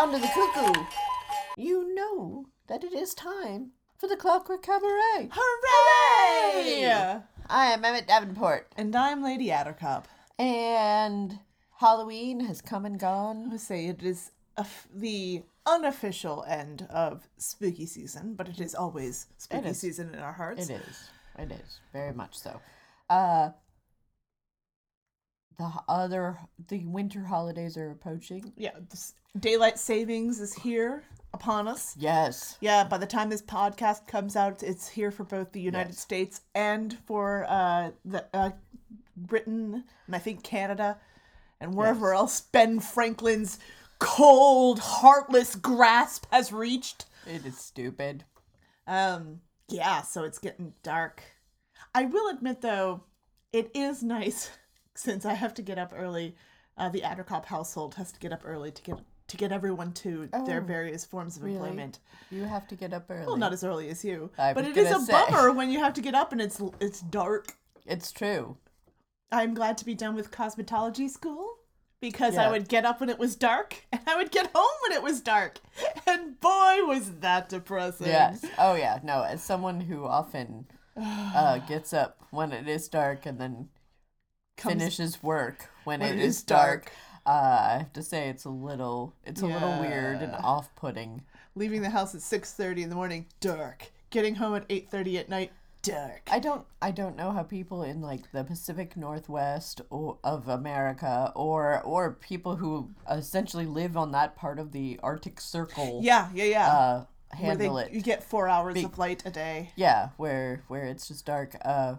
Sound of the cuckoo, you know that it is time for the Clockwork Cabaret. Hooray! I am Emmett Davenport, And I'm Lady Attercop. and Halloween has come and I gone. would say it is the unofficial end of spooky season, but it is always spooky is. season in our hearts. It is. It is very much so. Uh, the other the winter holidays are approaching. Yeah, daylight savings is here upon us. Yes. Yeah, by the time this podcast comes out, it's here for both the United Yes. States and for uh, the uh, Britain and I think Canada and wherever else Ben Franklin's cold, heartless grasp has reached. It is stupid. Um, yeah, so it's getting dark. I will admit though, it is nice since I have to get up early. Uh, the Attercop household has to get up early to get to get everyone to their Oh, various forms of really? employment. You have to get up early. Well, not as early as you, I but it is a say. bummer when you have to get up and it's it's dark. It's true. I'm glad to be done with cosmetology school because I would get up when it was dark and I would get home when it was dark, and boy was that depressing. Yes. Oh yeah. No, as someone who often uh, gets up when it is dark and then Comes- finishes work when, when it is is dark, uh, I have to say it's a little it's a little weird and off-putting. leaving the house at 6:30 in the morning dark. Getting home at 8:30 at night dark. I don't I don't know how people in like the Pacific Northwest or, of America or or people who essentially live on that part of the Arctic Circle yeah yeah yeah. uh Where they- handle it. you get 4 hours Be- of light a day. Yeah, where where it's just dark. Uh,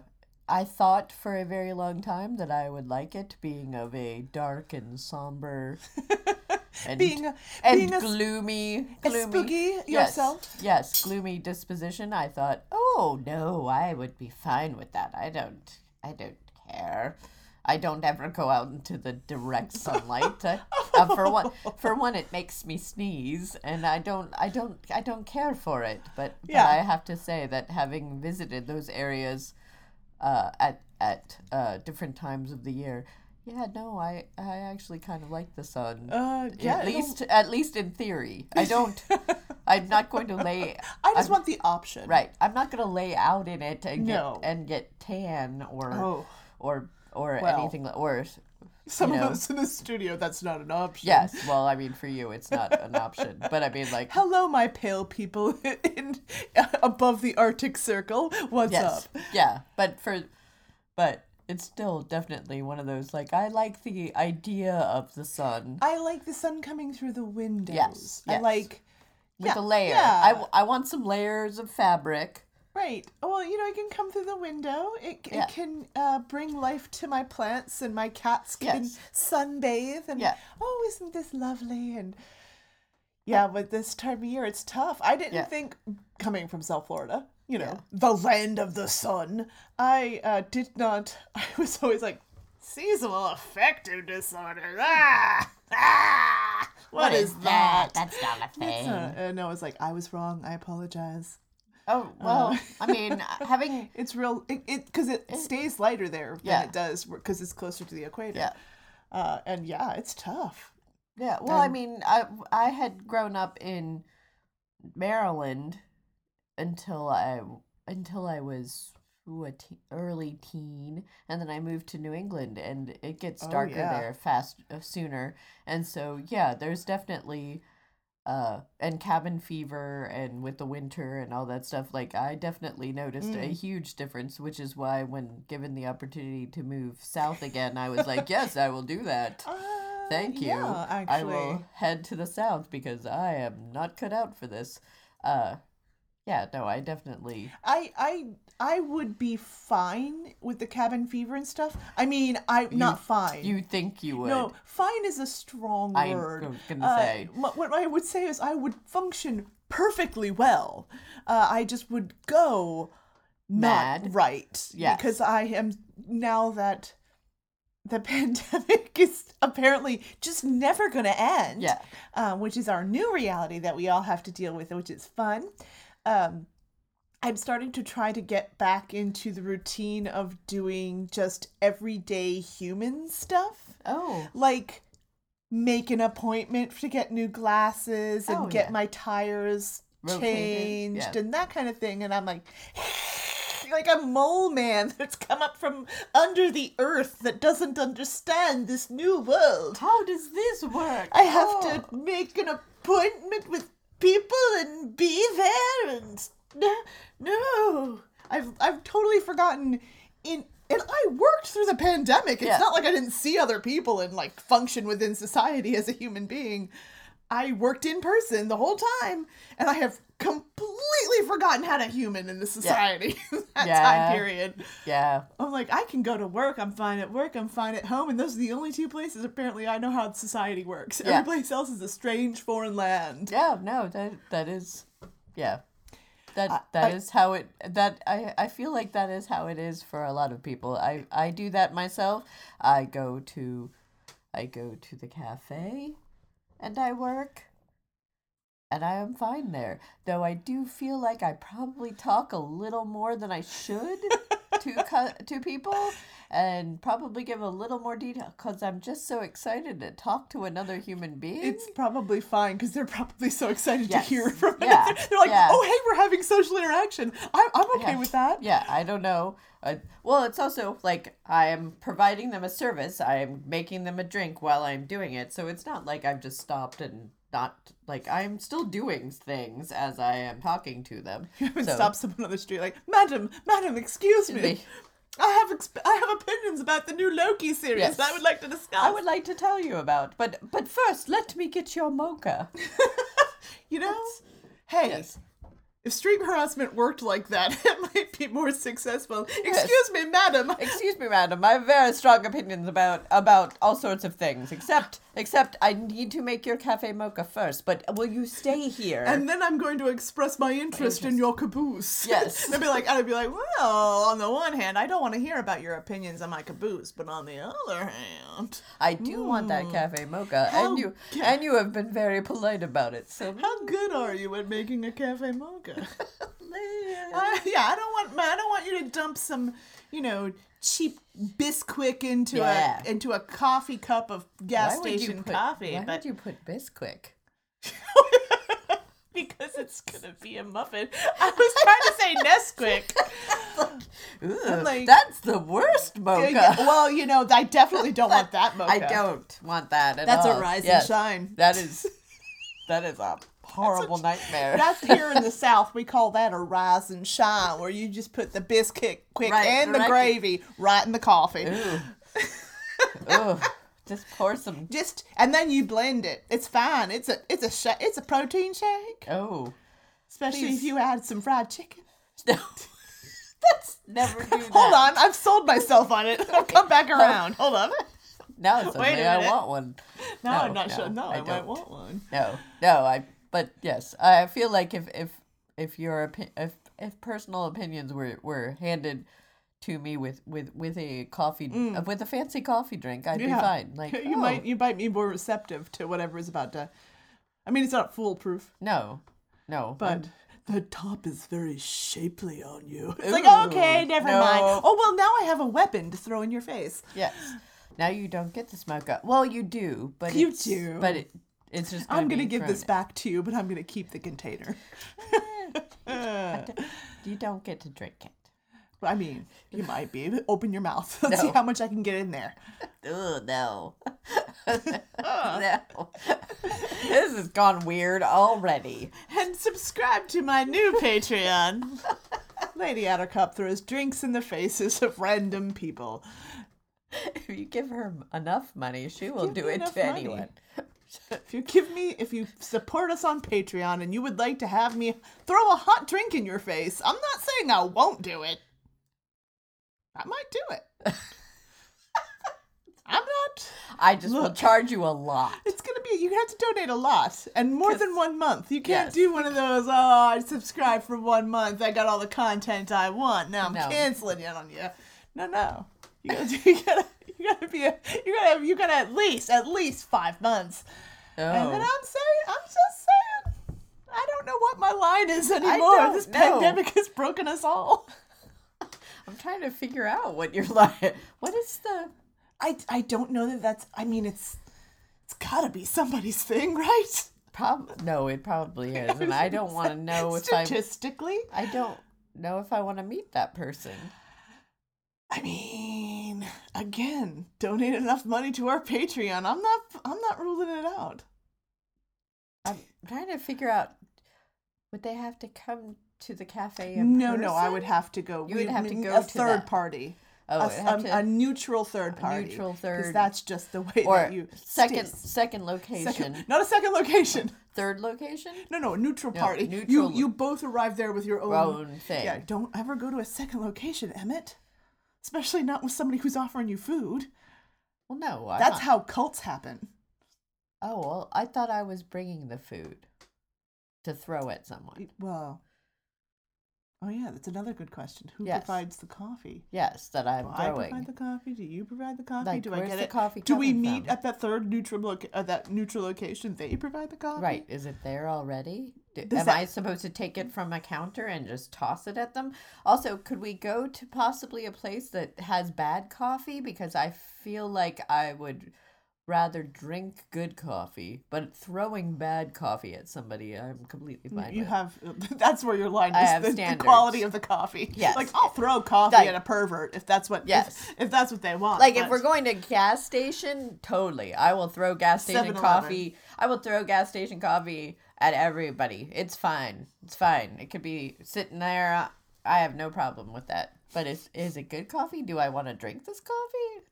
I thought for a very long time that I would like it, being of a dark and somber, and being a, and being a, gloomy, a gloomy spooky yes, yourself Yes, gloomy disposition. I thought, oh no, I would be fine with that. I don't, I don't care. I don't ever go out into the direct sunlight. Uh, uh, for one, for one, it makes me sneeze, and I don't, I don't, I don't care for it. But, Yeah. but I have to say that having visited those areas uh, at at uh, different times of the year, yeah, no, I I actually kind of like the sun. uh yeah at least, at least in theory. I don't. I'm not going to lay. I just I'm- want the option Right. I'm not gonna lay out in it and No. get and get tan or oh or or Well. anything or some you know. of us in the studio that's not an option yes. Well, I mean for you it's not an option, but I mean like hello my pale people in uh, above the arctic circle what's yes, up yeah. But for but it's still definitely one of those like I like the idea of the sun I like the sun coming through the windows. Yes, I yes. like with yeah, a layer. yeah. I, I want some layers of fabric. Right. Well, you know, it can come through the window. It, Yeah. it can uh, bring life to my plants, and my cats can Yes. sunbathe. And Yeah. oh, isn't this lovely? And yeah, but this time of year, it's tough. I didn't Yeah. think coming from South Florida, you know, Yeah. the land of the sun. I uh, did not. I was always like seasonal affective disorder. Ah, ah. what is, that? That's not a thing. not- uh, no, it's like I was wrong. I apologize. Oh well, I mean having It's real it because it, stays lighter there than Yeah. it does because it's closer to the equator. yeah. Uh, and yeah, it's tough. Yeah, well, I mean, I I had grown up in Maryland until I until I was to a early teen, and then I moved to New England, and it gets Oh, darker yeah. there fast uh, sooner, and so yeah, there's definitely uh and cabin fever and with the winter and all that stuff like i definitely noticed a Mm. huge difference which is why when given the opportunity to move south again i was like yes i will do that Uh, Thank you. Yeah, I will head to the south because I am not cut out for this. Uh, yeah, no, I definitely. I I I would be fine with the cabin fever and stuff. I mean, i'm not fine. You think you would? no, fine is a strong I'm word. go- gonna Uh, say. what I would say is I would function perfectly well. Uh, I just would go not Mad. right. Yes. Because I am now that the pandemic is apparently just never going to end. Yeah. Um, which is our new reality that we all have to deal with, which is fun. Um, I'm starting to try to get back into the routine of doing just everyday human stuff Oh, like make an appointment to get new glasses and Oh, get yeah. my tires Rotated, changed yeah. and that kind of thing and i'm like like a mole man that's come up from under the earth that doesn't understand this new world how does this work? i have Oh. to make an appointment with people and be there and no i've i've totally forgotten in and I worked through the pandemic. It's Yeah. not like I didn't see other people and like function within society as a human being. I worked in person the whole time, and I have completely forgotten how to human in the society that Yeah. time period. Yeah, I'm like, I can go to work. I'm fine at work. I'm fine at home, and those are the only two places apparently I know how society works. Yeah. Every place else is a strange foreign land. yeah, no, that that is, yeah, that that I- is how it. That I I feel like that is how it is for a lot of people. I I do that myself. I go to, I go to the cafe, and I work. And I am fine there. Though I do feel like I probably talk a little more than I should to cu- to people and probably give a little more detail because I'm just so excited to talk to another human being. It's probably fine because they're probably so excited Yes. to hear from Yeah. it. They're like, Yeah. "Oh, hey, we're having social interaction. I'm, I'm okay Yeah. with that." Yeah, I don't know. Uh, well, it's also like I am providing them a service. I am making them a drink while I'm doing it. So it's not like I've just stopped and not like I'm still doing things as I am talking to them. You haven't So- stopped someone on the street like, "Madam, madam, excuse me. Me. I have exp- I have opinions about the new Loki series. Yes. I would like to discuss." I would like to tell you about, but but first, let me get your mocha. you know, hey, Yes. if street harassment worked like that, it might be more successful. Excuse me, madam. Excuse me, madam. I have very strong opinions about about all sorts of things. Except except I need to make your cafe mocha first. But will you stay here? And then I'm going to express my interest in your caboose. Yes. I'd be like, I'd be like, well, on the one hand, I don't want to hear about your opinions on my caboose, but on the other hand, I do want that cafe mocha, and you ga- and you have been very polite about it. So how good are you at making a cafe mocha? Uh, yeah, I don't want, I don't want you to dump some, you know, cheap Bisquick into Yeah. a into a coffee cup of gas Why station put- coffee, Why but would you put Bisquick? because it's gonna be a muffin. I was trying to say Nesquik. Ooh, like- that's the worst mocha. yeah, well, you know, I definitely don't want that mocha. I don't want that at That's all. That's a rise Yes, and shine. That is that is a horrible nightmare. That's here in the South. We call that a rise and shine, where you just put the biscuit quick Right, and the right. gravy right in the coffee. Ooh. Ooh. Just pour some. Just and then you blend it. It's fine. It's a it's a sh- it's a protein shake, Oh. especially Please. if you add some fried chicken. No. That's never do that. Hold on, I've sold myself on it. I'll come back around. Hold on. Now suddenly Wait a I minute. want one. No, No, I'm not no, sure. No, I, I might don't. want one. No, no, I. But yes, I feel like if if if your opi- if if personal opinions were were handed to me with with with a coffee uh, with a fancy coffee drink, I'd be fine. Like you oh, might you might be more receptive to whatever is about to. I mean, it's not foolproof. no, no, but I'm- the top is very shapely on you. It's like, Ooh, okay, never no. mind. Oh, well, now I have a weapon to throw in your face. yes. Now you don't get the smoke up. Well, you do, but You do. But it, it's just. Gonna I'm going to give this back to you, but I'm going to keep the container. You don't get to drink it. I mean, you might be. Open your mouth. Let's see how much I can get in there. Ugh, no. no. this has gone weird already. And subscribe to my new Patreon. Lady Attercop throws drinks in the faces of random people. If you give her enough money, she will do it to money. anyone. If you give me, if you support us on Patreon and you would like to have me throw a hot drink in your face, I'm not saying I won't do it. I might do it. I'm not. I just will charge you a lot. It's gonna be. You have to donate a lot and more than one month. You can't Yes. do one of those. Oh, I subscribed for one month. I got all the content I want. Now I'm No. canceling it on you. No, no. You gotta. do- You gotta. You gotta be. A, you gotta. You gotta at least at least five months. Oh. And then Oh. I'm saying, I'm just saying, I don't know what my line is anymore. This know. pandemic has broken us all. I'm trying to figure out what you're like. What is the. I, I don't know that that's. I mean, it's it's gotta be somebody's thing, right? Prob- no, it probably is. And I don't want to know if I. statistically. I don't know if I want to meet that person. I mean, again, donate enough money to our Patreon. I'm not. I'm not ruling it out. I'm trying to figure out. Would they have to come to the cafe? No, no, I would have to go. You would have to go a to third that. party. Oh, a, a- to- a neutral third party. neutral third- That's just the way or that you second second location, Second, not a second location. third location, No, no, a neutral No, party. neutral- You you both arrive there with your own. own thing. Yeah, don't ever go to a second location, Emmett. Especially not with somebody who's offering you food. Well, no, I'm That's not- how cults happen. Oh well, I thought I was bringing the food to throw at someone. Well. Oh yeah, that's another good question. Who Yes. provides the coffee? Yes, that I'm Do I throwing. provide the coffee? Do you provide the coffee? Like, Do I where's get the it? coffee Do we coming meet from? at that third neutral uh, that neutral location? They provide the coffee. Right? Is it there already? Do, am that- I supposed to take it from a counter and just toss it at them? Also, could we go to possibly a place that has bad coffee? Because I feel like I would rather drink good coffee, but throwing bad coffee at somebody, I'm completely fine You with. have that's where your line I is have the, the quality of the coffee. Yes. Like I'll throw coffee Like- at a pervert if that's what Yes. if, if that's what they want. like if we're going to gas station, totally. I will throw gas station 7-Eleven. coffee. I will throw gas station coffee at everybody. It's fine. It's fine. It could be sitting there. I have no problem with that. But is is it good coffee? Do I want to drink this coffee?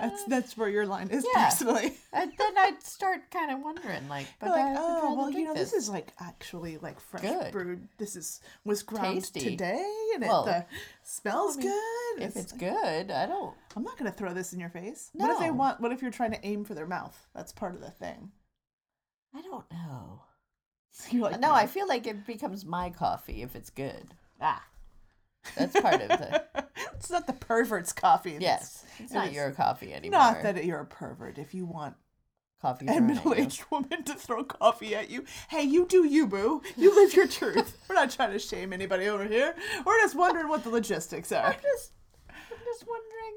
that's Uh, that's where your line is Yeah. personally. and then I'd start kind of wondering, like, but You're like, oh well, you know, this. is like actually like fresh Good. brewed. This is was ground Tasty. today, and Well, it uh, smells I mean, good. If it's good, I don't. I'm not gonna throw this in your face. What if they want? What if you're trying to aim for their mouth? That's part of the thing. I don't know. Like, no, I feel like it becomes my coffee if it's good. ah. That's part of the. it's not the pervert's coffee. Yes, it's it not your coffee anymore. Not that you're a pervert. If you want coffee. a thrown at you. middle-aged woman to throw coffee at you, hey, you do you, boo. You live your truth. We're not trying to shame anybody over here. We're just wondering what the logistics are. I'm just, I'm just wondering.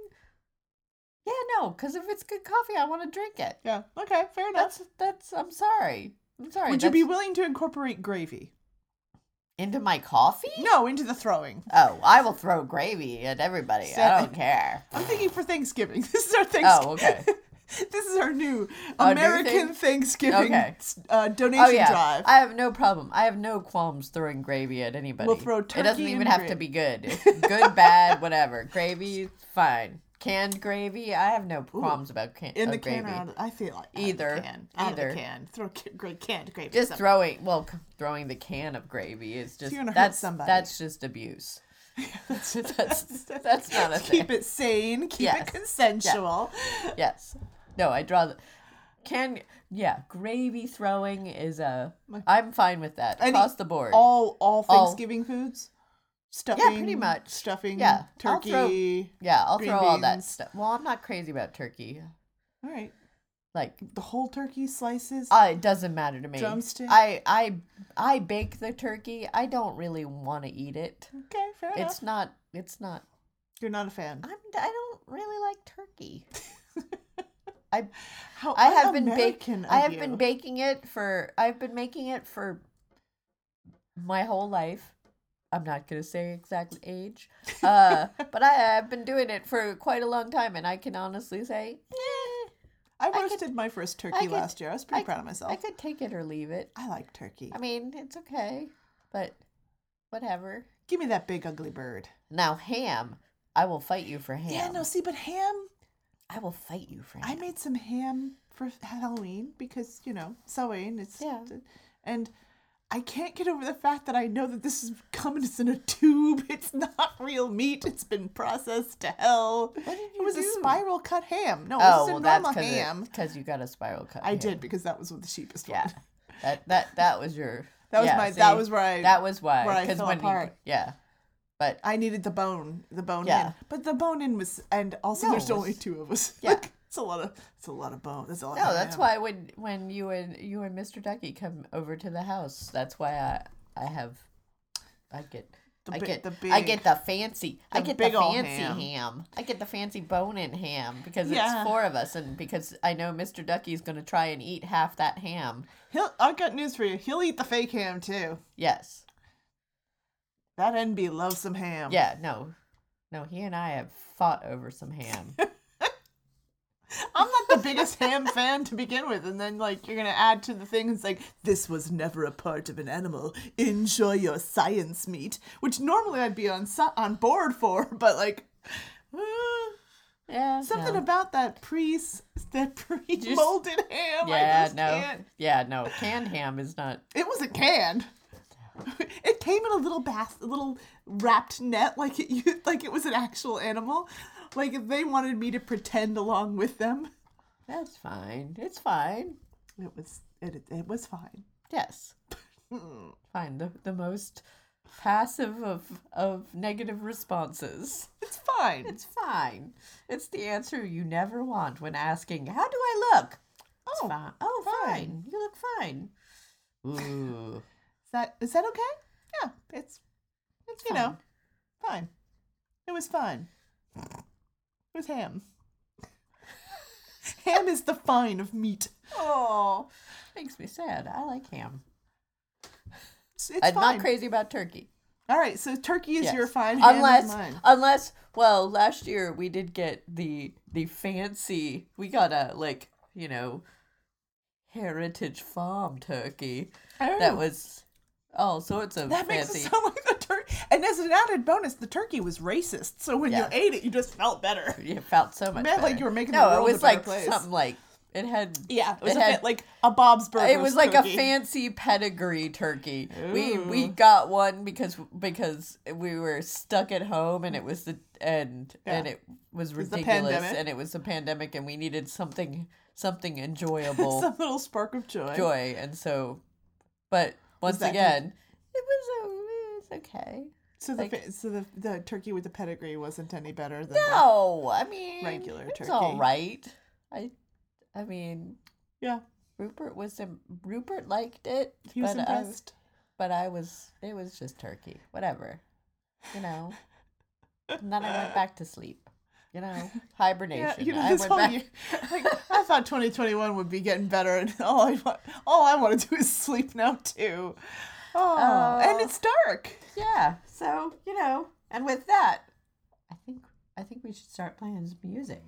Yeah, no, because if it's good coffee, I want to drink it. Yeah. Okay. Fair enough. That's that's. I'm sorry. I'm sorry. Would you be that's- willing to incorporate gravy? into my coffee? No, into the throwing. Oh, I will throw gravy at everybody. I don't care. I'm thinking for Thanksgiving. This is our Thanksgiving. Oh, okay. this is our new Our new American thing? Thanksgiving Okay. uh, donation Oh yeah, drive. I have no problem. I have no qualms throwing gravy at anybody. We'll throw It doesn't turkey even and have to be good. It's good, bad, whatever. Gravy, fine. Canned gravy, I have no qualms about can- in uh, the gravy. can I feel like Either. can. Either. can. Throw great canned gravy. just somewhere. throwing well throwing the can of gravy is just you're gonna hurt that's somebody. that's just abuse that's that's, that's not a thing Keep it sane. Keep Yes. it consensual. yes no i draw the can yeah gravy throwing is a i'm fine with that across the board All all All- Thanksgiving foods. Stuffing. pretty much. Stuffing. Yeah, I'll throw- Turkey. yeah i'll throw all that stuff well i'm not crazy about turkey All right. like The whole turkey slices. uh, it doesn't matter to me Drumstick? i i i bake the turkey i don't really want to eat it okay, fair enough. it's not it's not You're not a fan. I'm, I don't really like turkey. I How I have been baking. I have you. been baking it for. I've been making it for my whole life. I'm not gonna say exact age, uh, but I, I've been doing it for quite a long time, and I can honestly say, eh, I could- roasted my first turkey could- last year. I was pretty I proud of myself. I could take it or leave it. I like turkey. I mean, it's okay, but whatever. Give me that big ugly bird. Now ham, I will fight you for ham. Yeah, no, see, but ham. I will fight you for ham. I made some ham for Halloween because you know sewing. It's Yeah. and I can't get over the fact that I know that this is coming it's in a tube. It's not real meat. It's been processed to hell. What did It was a spiral cut ham. No, it Oh, was a well, that's normal ham. because you got a spiral cut. I ham. did because that was what the cheapest Yeah, one. that that that was your. That was yeah, my. that was where I. That was why. Because when apart. you. Yeah, but I needed the bone, the bone Yeah. in, but the bone in was, and also No, there's it only two of us. Yeah. Like, it's a lot of, it's a lot of bone. That's a lot. no, that's ham. why when when you and you and Mr. Ducky come over to the house, that's why I I have. I get. The I bi- get the I get the fancy. I get big the fancy ham. ham. I get the fancy bone-in ham because Yeah. it's four of us, and because I know Mr. Ducky's gonna try and eat half that ham. He'll. I've got news for you. He'll eat the fake ham too. Yes. That NB loves some ham. Yeah. No. No. He and I have fought over some ham. I'm not the biggest ham fan to begin with, and then like you're gonna add to the thing. things like this was never a part of an animal. Enjoy your science meat, which normally I'd be on on board for, but like. uh, Yeah. Something no. about that pre that pre molded ham. I Yeah. No. can't. Yeah. No. Canned ham is not. It wasn't canned. It came in a little bath, a little wrapped net, like it like it was an actual animal. Like if they wanted me to pretend along with them, That's fine. It's fine. it was it, it, was fine. Yes. Fine. The the most passive of of negative responses. It's fine. It's fine. It's the answer you never want when asking, "How do I look?" It's Oh, fine. Oh, fine. fine. You look fine. Ooh. Is that is that okay? Yeah, it's It's you fine. know fine. It was fine. It was ham. ham is the fine of meat. Oh, makes me sad. I like ham. It's, it's I'm fine. not crazy about turkey. All right, so turkey is Yes. your fine. Ham unless unless well last year we did get the the fancy we got a like you know heritage farm turkey oh. that Oh. was all sorts of That makes fancy it sound like. And as an added bonus, the turkey was racist. So when Yeah. you ate it, you just felt better. it felt so much meant like better. you were making the no world it was better like place. something like it had Yeah, it was a had- bit like a Bob's Burgers. it was like turkey. a fancy pedigree turkey. We we got one because because we were stuck at home and it was the and and Yeah. it was was the ridiculous pandemic. and it was a pandemic and we needed something something enjoyable Some little spark of joy. joy and so but once that again it was uh, it was okay. So the Like- so the, the turkey with the pedigree wasn't any better than the- No, I mean regular turkey. it's all right. I I mean yeah. Rupert was im- Rupert liked it, He was but I impressed. but I was it was just turkey, whatever, you know. and then I went back to sleep, you know, hibernation. Yeah, you know, I went back. year, like, I thought 2021 would be getting better, and all I want, all I want to do is sleep now too. Oh, and Oh. it's dark. Yeah, so you know, and with that, I think I think we should start playing some music.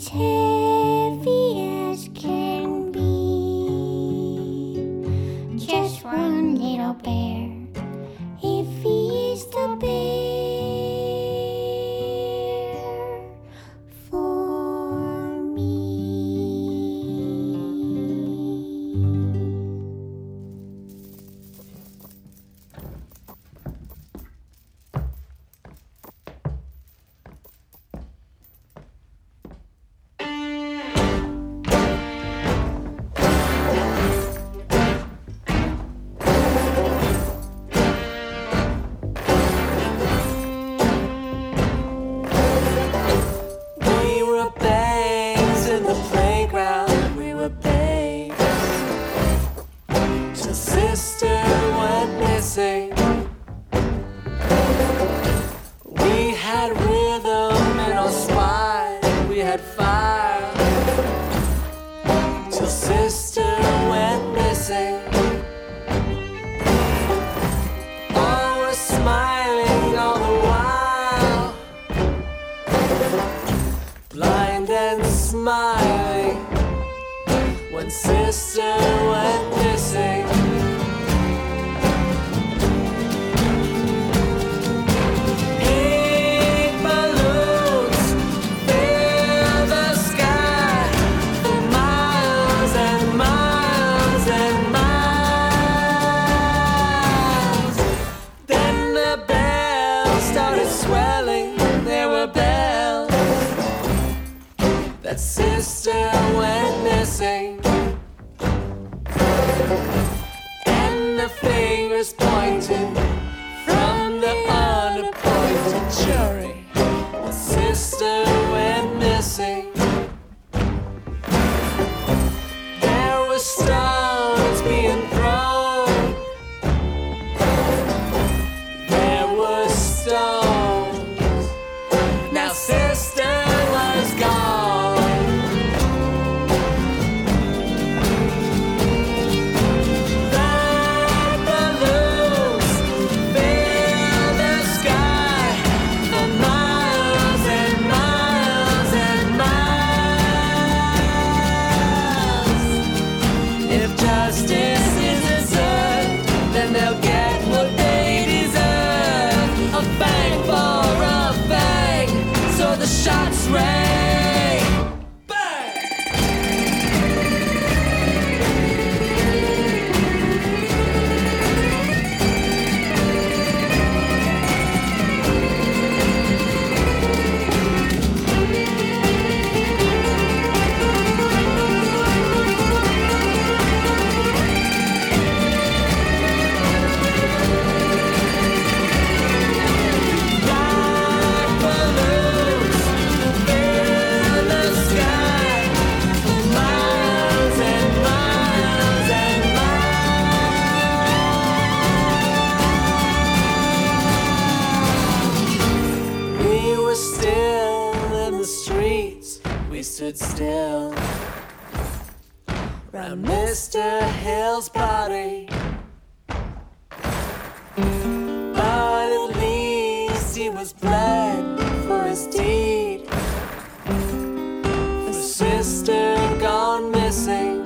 It's heavy as can be. Just one little bear sister gone missing.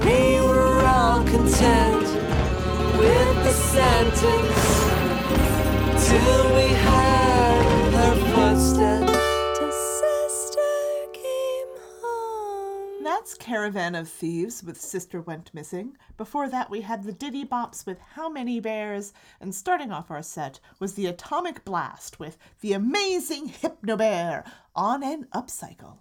We were all content with the sentence till we her footsteps. That's Caravan of Thieves with Sister Went Missing. Before that, we had the Diddy Bops with How Many Bears, and starting off our set was the Atomic Blast with The Amazing Hypno Bear, on an upcycle.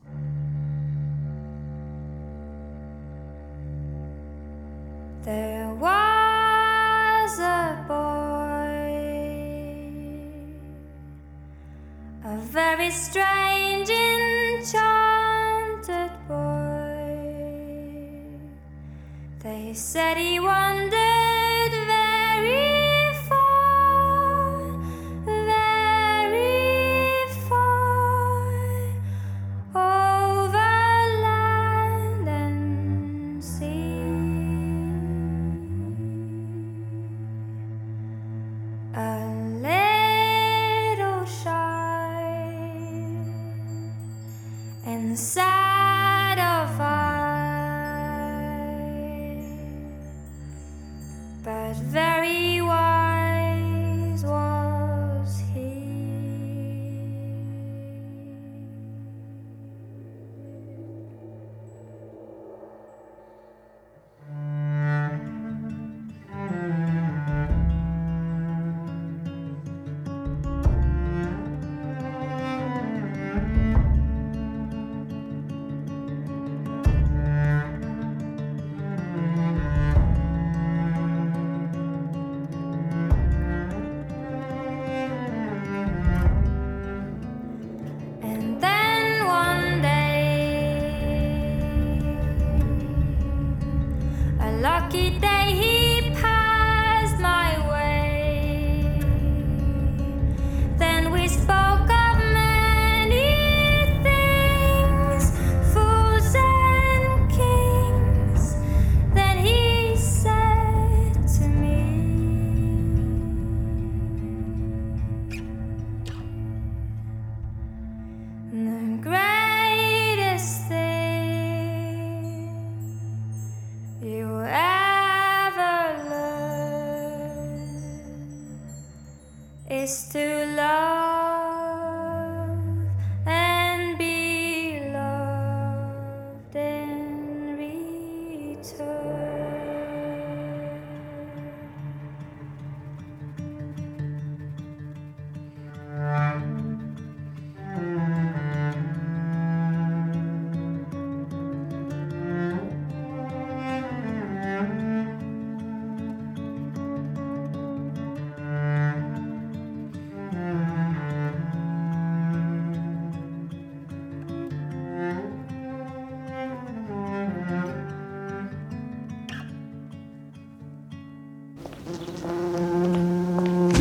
There was a boy, a very strange, enchanted boy. They said he wandered. inside.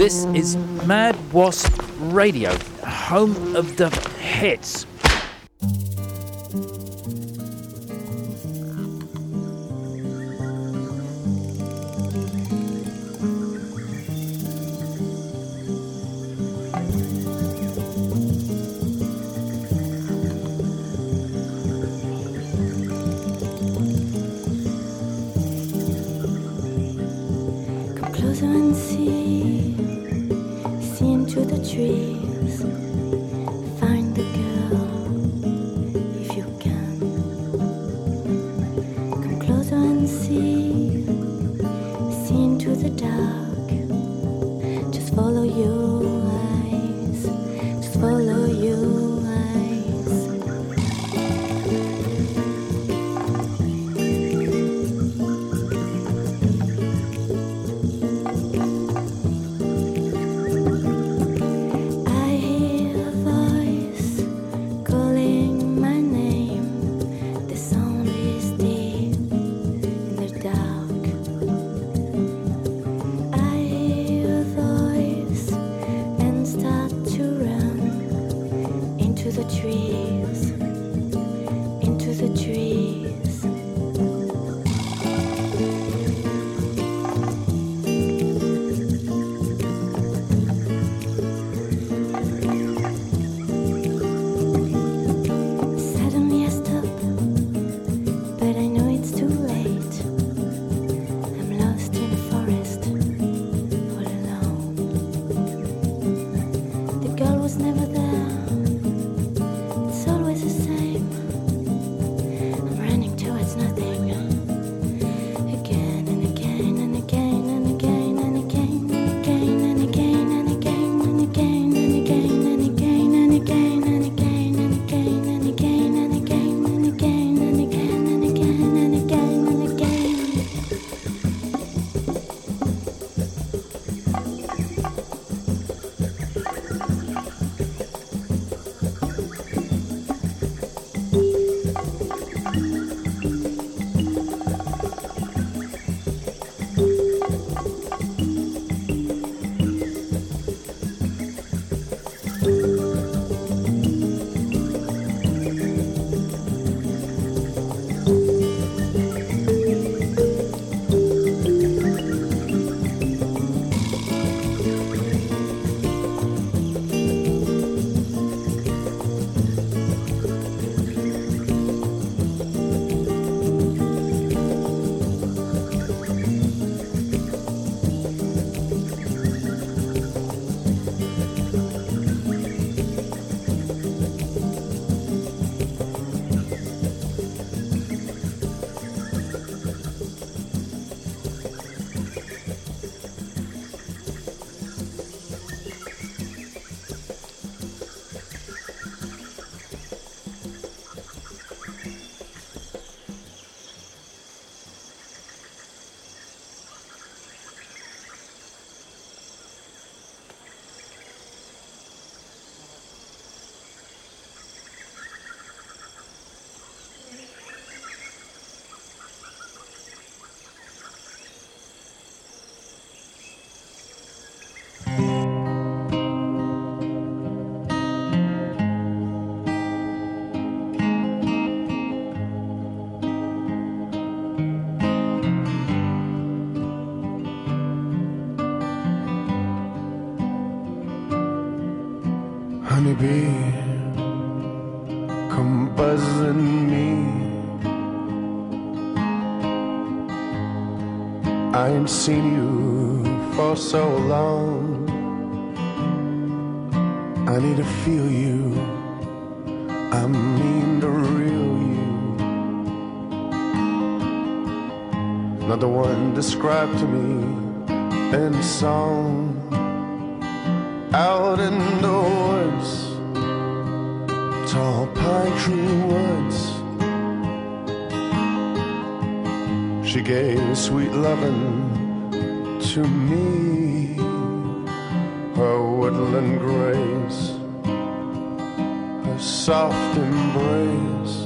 This is Mad Wasp Radio, home of the hits. Come buzzing me. I ain't seen you for so long. I need to feel you. I mean to reel you. Not the one described to me in song. Out in the woods, tall pine tree woods. She gave sweet loving to me, her woodland grace, her soft embrace,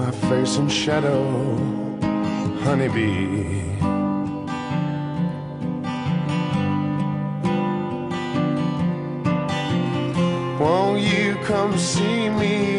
my face in shadow, honeybee. Come see me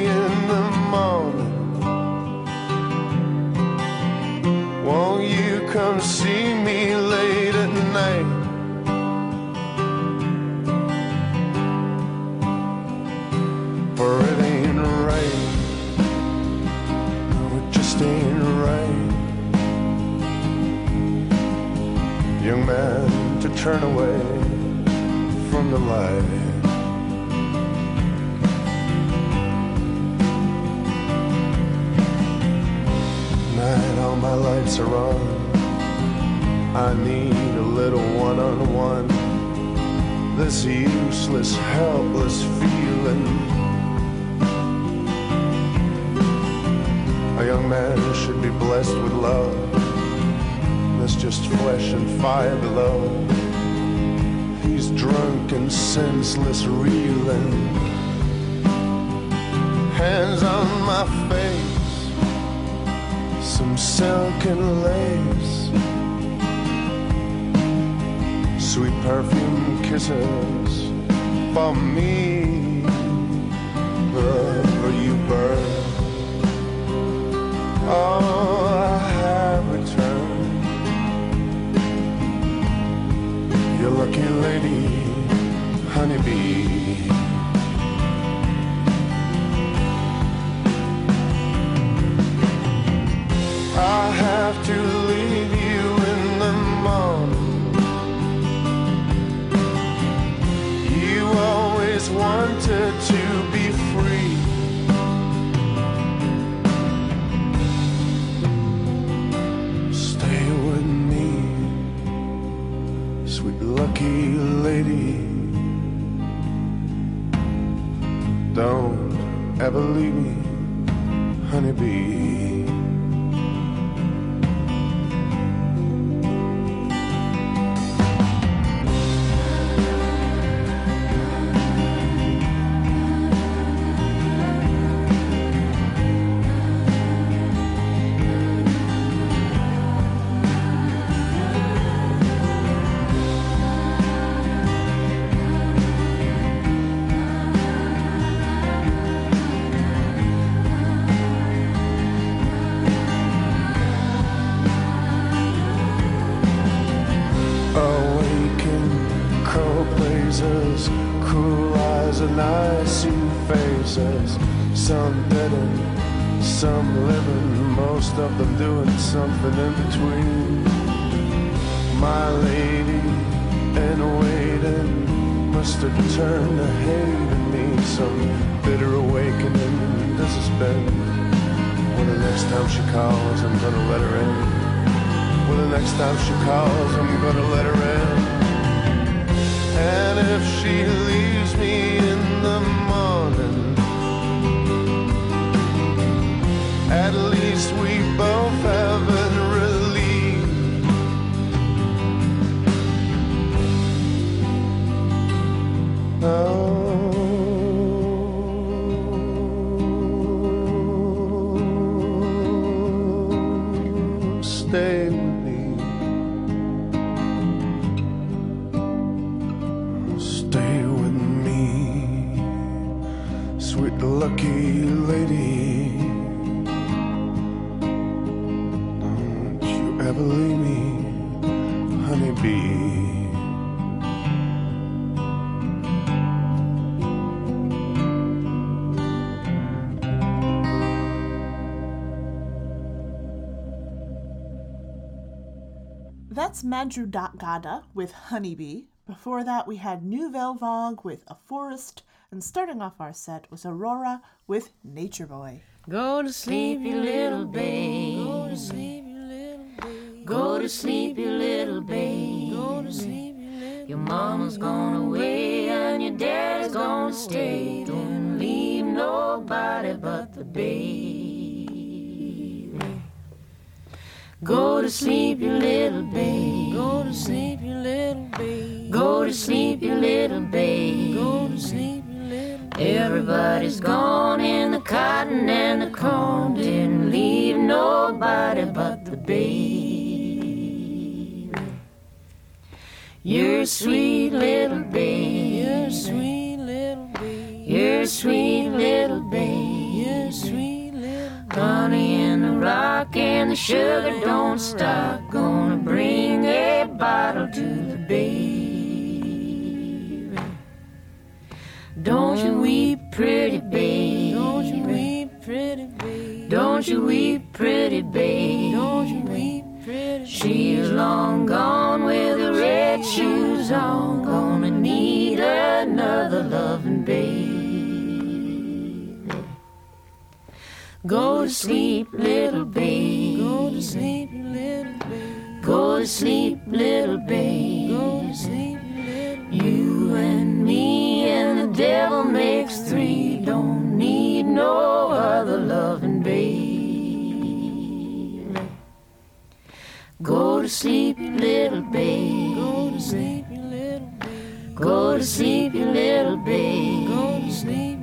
fire below. He's drunk and senseless, reeling. Hands on my face some silken lace, sweet perfume kisses for me. Eyes and icy faces. Some dead and some living, most of them doing something in between. My lady in waiting must have turned to hate me. Some bitter awakening. This has been. When the next time she calls, I'm gonna let her in. Well, the next time she calls, I'm gonna let her in. And if she leaves me in the morning, at least we both have relieved. Oh, that's Madrugada with Honeybee. Before that, we had Nouvelle Vague with A Forest. And starting off our set was Aurora with Nature Boy. Go to sleep, you little babe. Go to sleep, you little babe. Go to sleep, you little babe. Go to sleep, you little Your mama's gone away and your dad's gonna stay. Don't leave nobody but the baby. Go to sleep, you little babe. Go to sleep, you little babe. Go to sleep, you little babe. Go to sleep, you little Everybody's gone in the cotton and the corn. Didn't leave nobody but the baby. You're sweet little babe. You're a sweet little babe. You're a sweet little babe. You're sweet Honey in the rock and the sugar don't stop. Gonna bring a bottle to the baby. Don't you weep, pretty baby. Don't you weep, pretty baby. Don't you weep, pretty baby. Don't you weep, pretty baby. She's long gone with the red shoes on. Gonna need another loving babe. Go to sleep, little babe. Go to sleep, little babe. Go to sleep, little babe. Go to sleep, little You and me and the devil makes three. Don't need no other loving babe. Go to sleep, little babe. Go to sleep, little babe. Go to sleep, little babe. Go to sleep,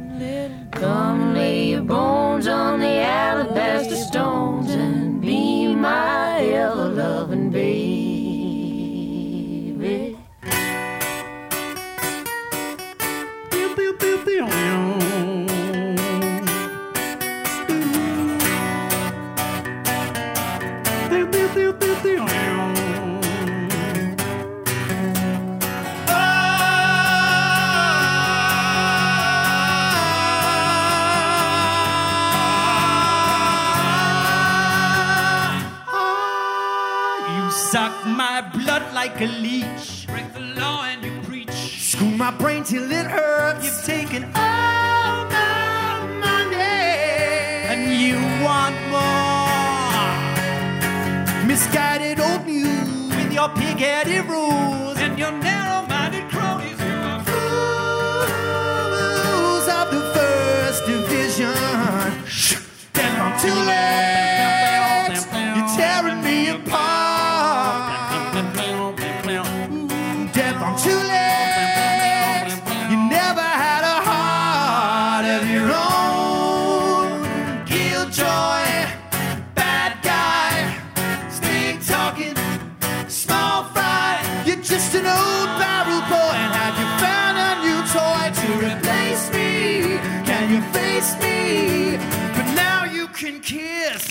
Come lay your bones on the alabaster stones and be my ever loving baby. Suck my blood like a leech. Break the law and you preach. School my brain till it hurts. You've taken all my money. And you want more. Misguided old news. With your pig-headed rules. And your narrow-minded cronies. You are fools of the first division. Stand on two legs. Kiss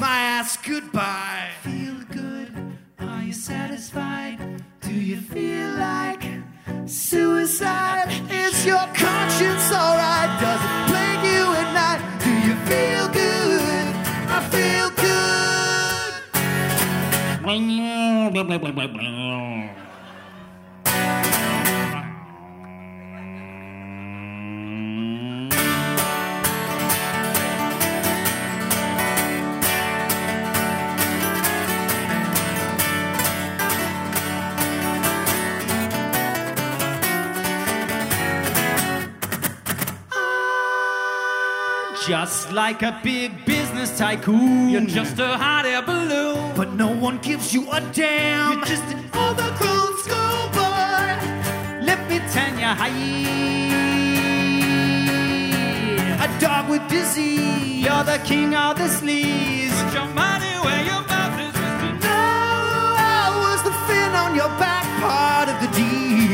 my ass goodbye. Feel good? Are you satisfied? Do you feel like suicide? Is your conscience alright? Does it plague you at night? Do you feel good? I feel good. Just like a big business tycoon. You're just a hot air balloon. But no one gives you a damn. You're just an overgrown schoolboy. Let me tell you how A dog with disease. You're the king of the sleaze. Put your money where your mouth is. No, I was the fin on your back part of the deal.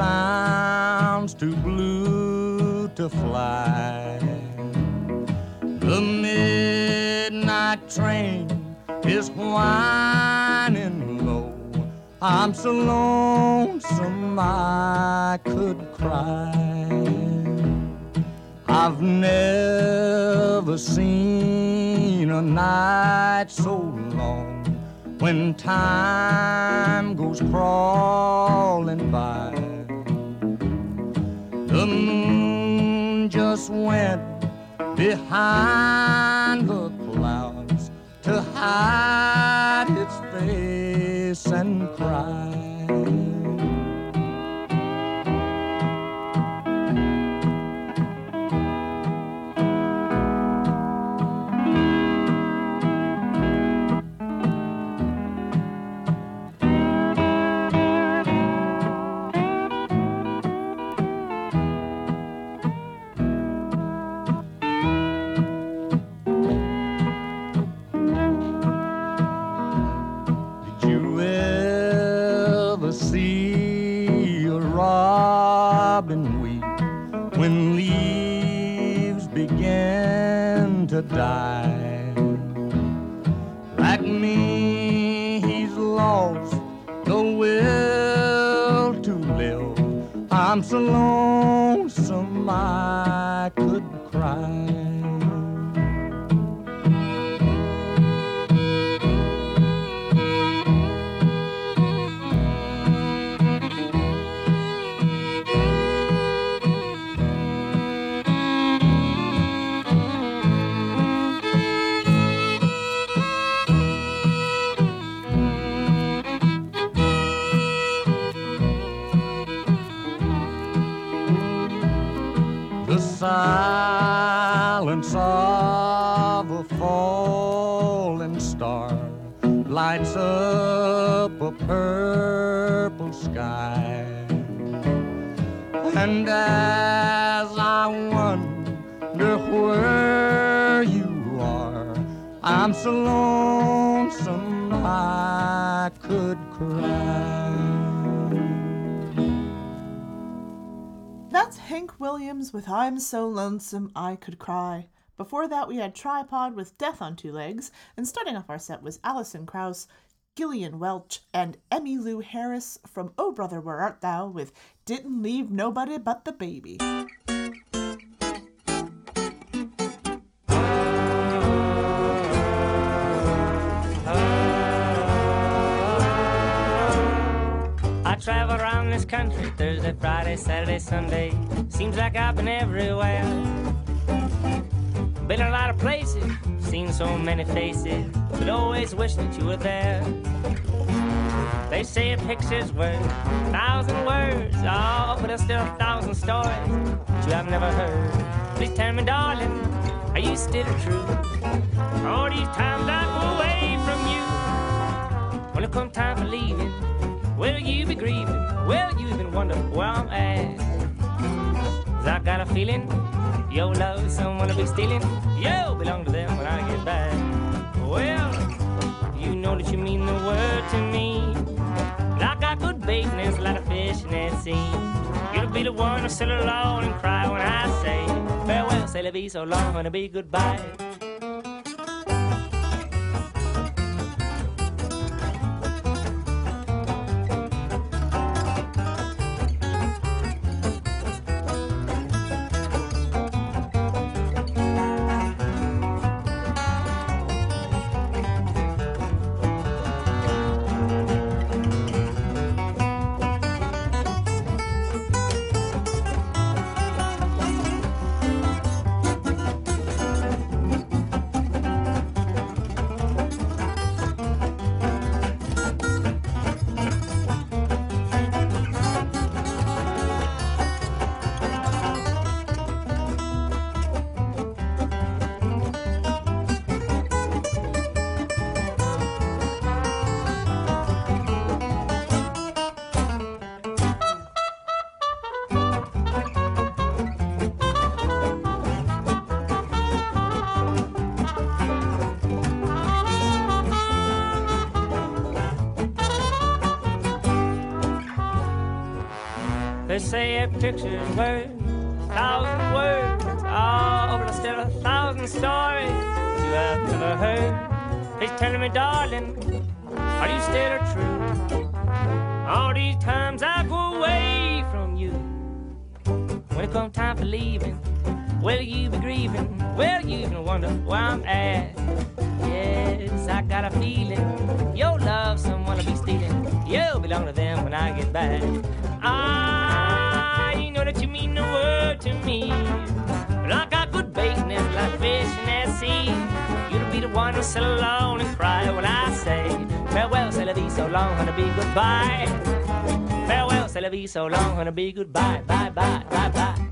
Sounds too blue to fly. The midnight train is whining low. I'm so lonesome I could cry. I've never seen a night so long when time goes crawling by. The moon just went behind the clouds to hide its face and cry. So Lonesome I Could Cry. Before that, we had Tripod with Death on Two Legs, and starting off our set was Alison Krauss, Gillian Welch, and Emmylou Harris from Oh Brother Where Art Thou with Didn't Leave Nobody But the Baby. This country Thursday, Friday, Saturday, Sunday. Seems like I've been everywhere. Been a lot of places, seen so many faces, but always wish that you were there. They say a picture's worth a thousand words, oh, but there's still a thousand stories that you have never heard. Please tell me, darling, are you still true? All these times I go away from you. When it comes time for leaving, will you be grieving? Will you even wonder where I'm at? 'Cause I got a feeling your love someone will be stealing. You'll belong to them when I get back. Well, you know that you mean the world to me. And I good bait and there's a lot of fish in that sea. You'll be the one to sit alone and cry when I say farewell, say la vie, so long and big goodbye. say a picture's worth a thousand words. Oh, but still a thousand stories you have never heard. Please tell me, darling, are you still true? All these times I go away from you. When it comes time for leaving, will you be grieving? Will you even wonder where I'm at? Yes, I got a feeling your love someone will be stealing. You belong to them when I get back. I mean the world to me. Like I good bait and it's like fishing at sea. You'll be the one to sit alone and cry when I say, Farewell, say la so long, gonna be goodbye. Farewell, say la so long, gonna be goodbye. Bye, bye, bye, bye.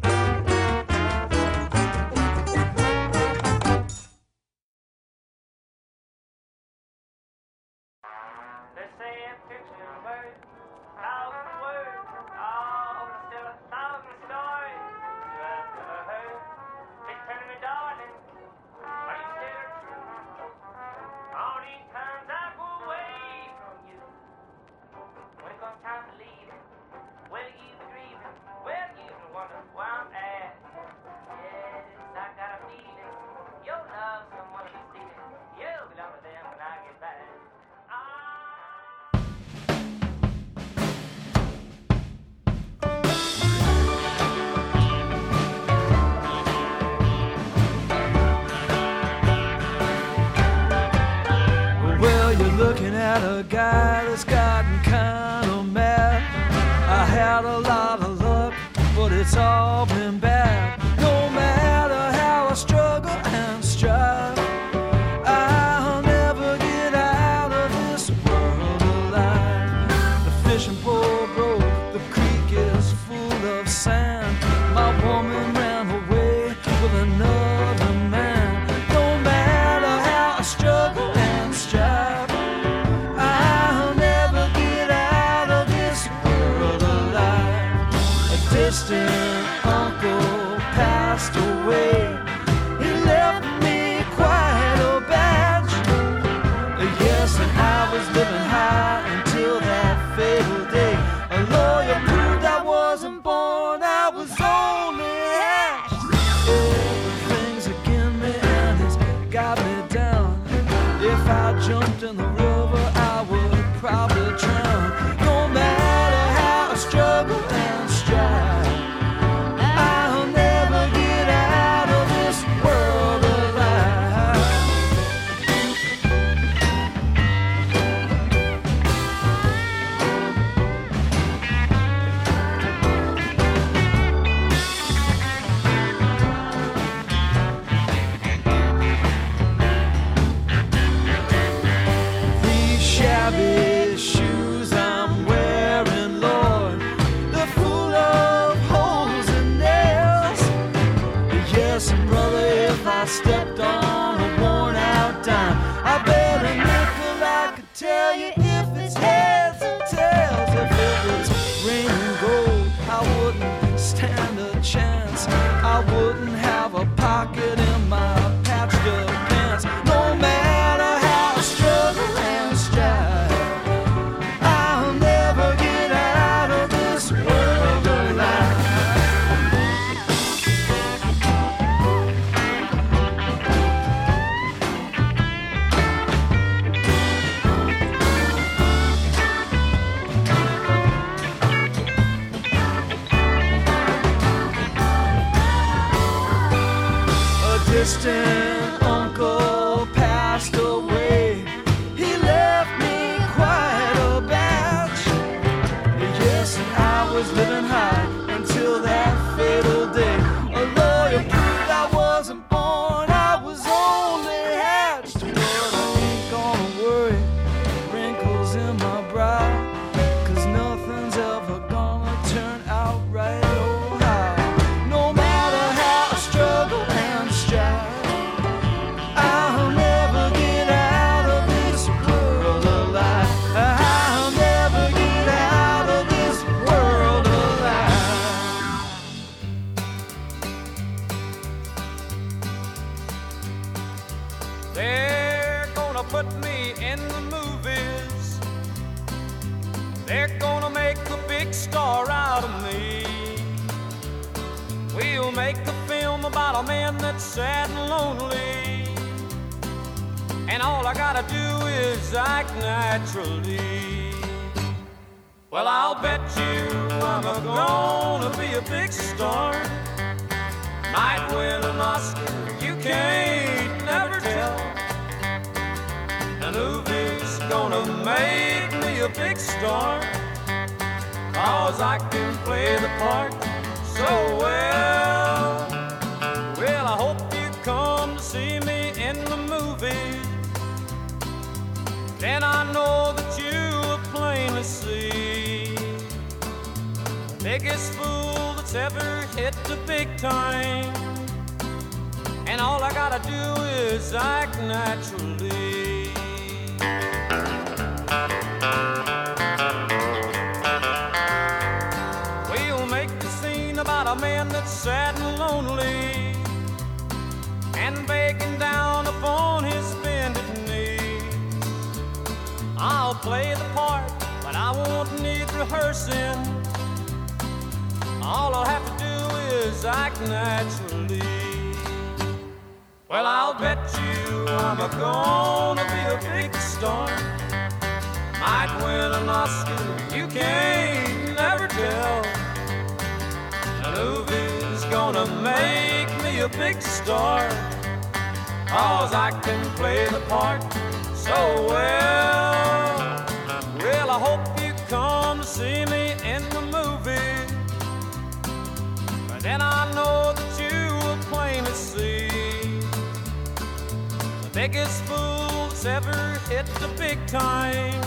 Time.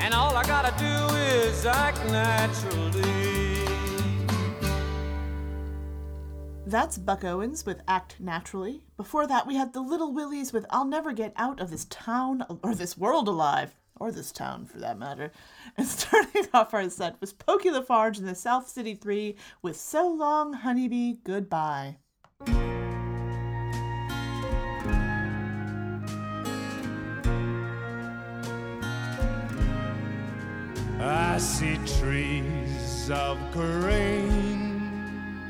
And all I gotta do is act naturally. That's Buck Owens with Act Naturally. Before that, we had the Little Willies with I'll Never Get Out of This Town, or This World Alive, or this town for that matter. And starting off our set was Pokey Lafarge and the South City Three with So Long, Honeybee, Goodbye. I see trees of green,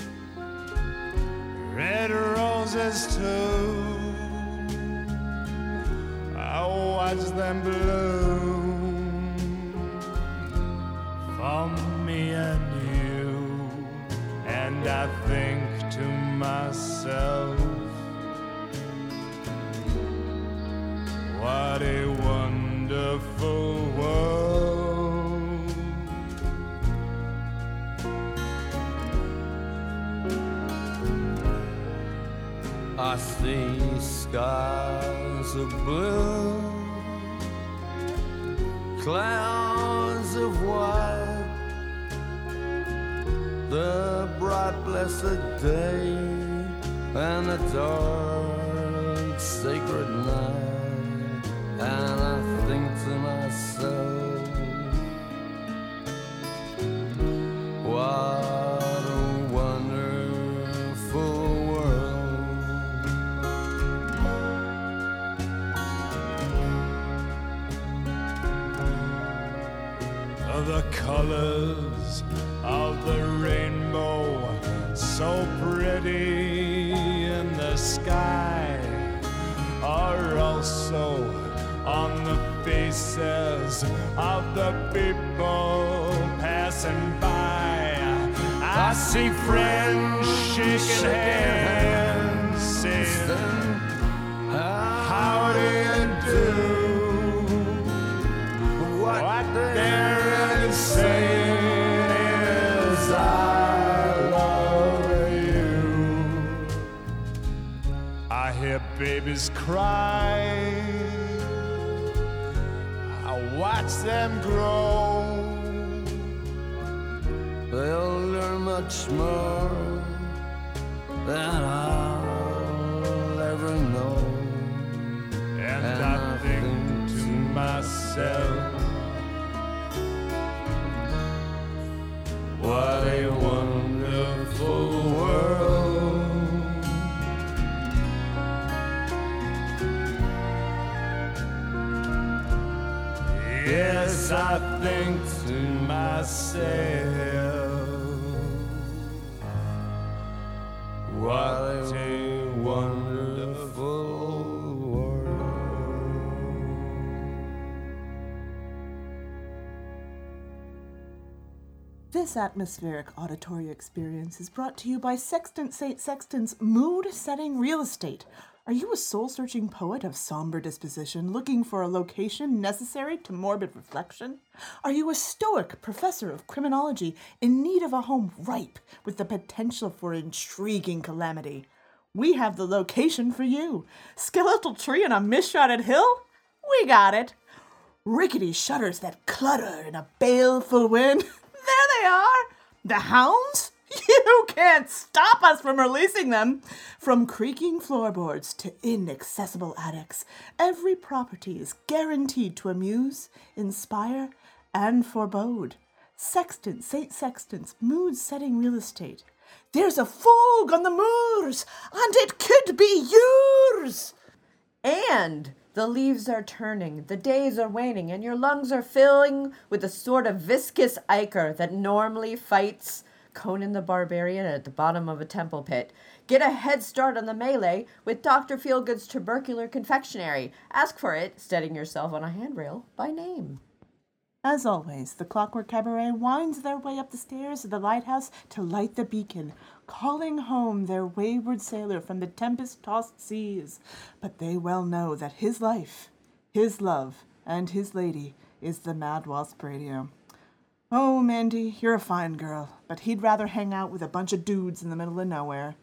red roses too. I watch them bloom for me and you, and I think to myself, what a See skies of blue, clouds of white, the bright blessed day, and the dark sacred night, and I think to myself, colors of the rainbow so pretty in the sky are also on the faces of the people passing by. I see friends shaking hands, saying, How do you do? Babies cry. I watch them grow. They'll learn much more than I'll ever know. And, I think to myself, think to myself, what a wonderful world. This atmospheric auditory experience is brought to you by Sextant St. Sexton's Mood Setting Real Estate are you a soul searching poet of somber disposition looking for a location necessary to morbid reflection? Are you a stoic professor of criminology in need of a home ripe with the potential for intriguing calamity? We have the location for you. Skeletal tree on a mist-shrouded hill? We got it. Rickety shutters that clutter in a baleful wind? There they are. The hounds? You can't stop us from releasing them. From creaking floorboards to inaccessible attics, every property is guaranteed to amuse, inspire, and forebode. Sexton, St. Sexton's mood setting real estate. There's a fog on the moors, and it could be yours. And the leaves are turning, the days are waning, and your lungs are filling with the sort of viscous ichor that normally fights Conan the Barbarian at the bottom of a temple pit. Get a head start on the melee with Dr. Feelgood's tubercular confectionery. Ask for it, steadying yourself on a handrail by name. As always, the Clockwork Cabaret winds their way up the stairs of the lighthouse to light the beacon, calling home their wayward sailor from the tempest tossed seas. But they well know that his life, his love, and his lady is the Mad Wasp Radio. Oh, Mandy, you're a fine girl, but he'd rather hang out with a bunch of dudes in the middle of nowhere.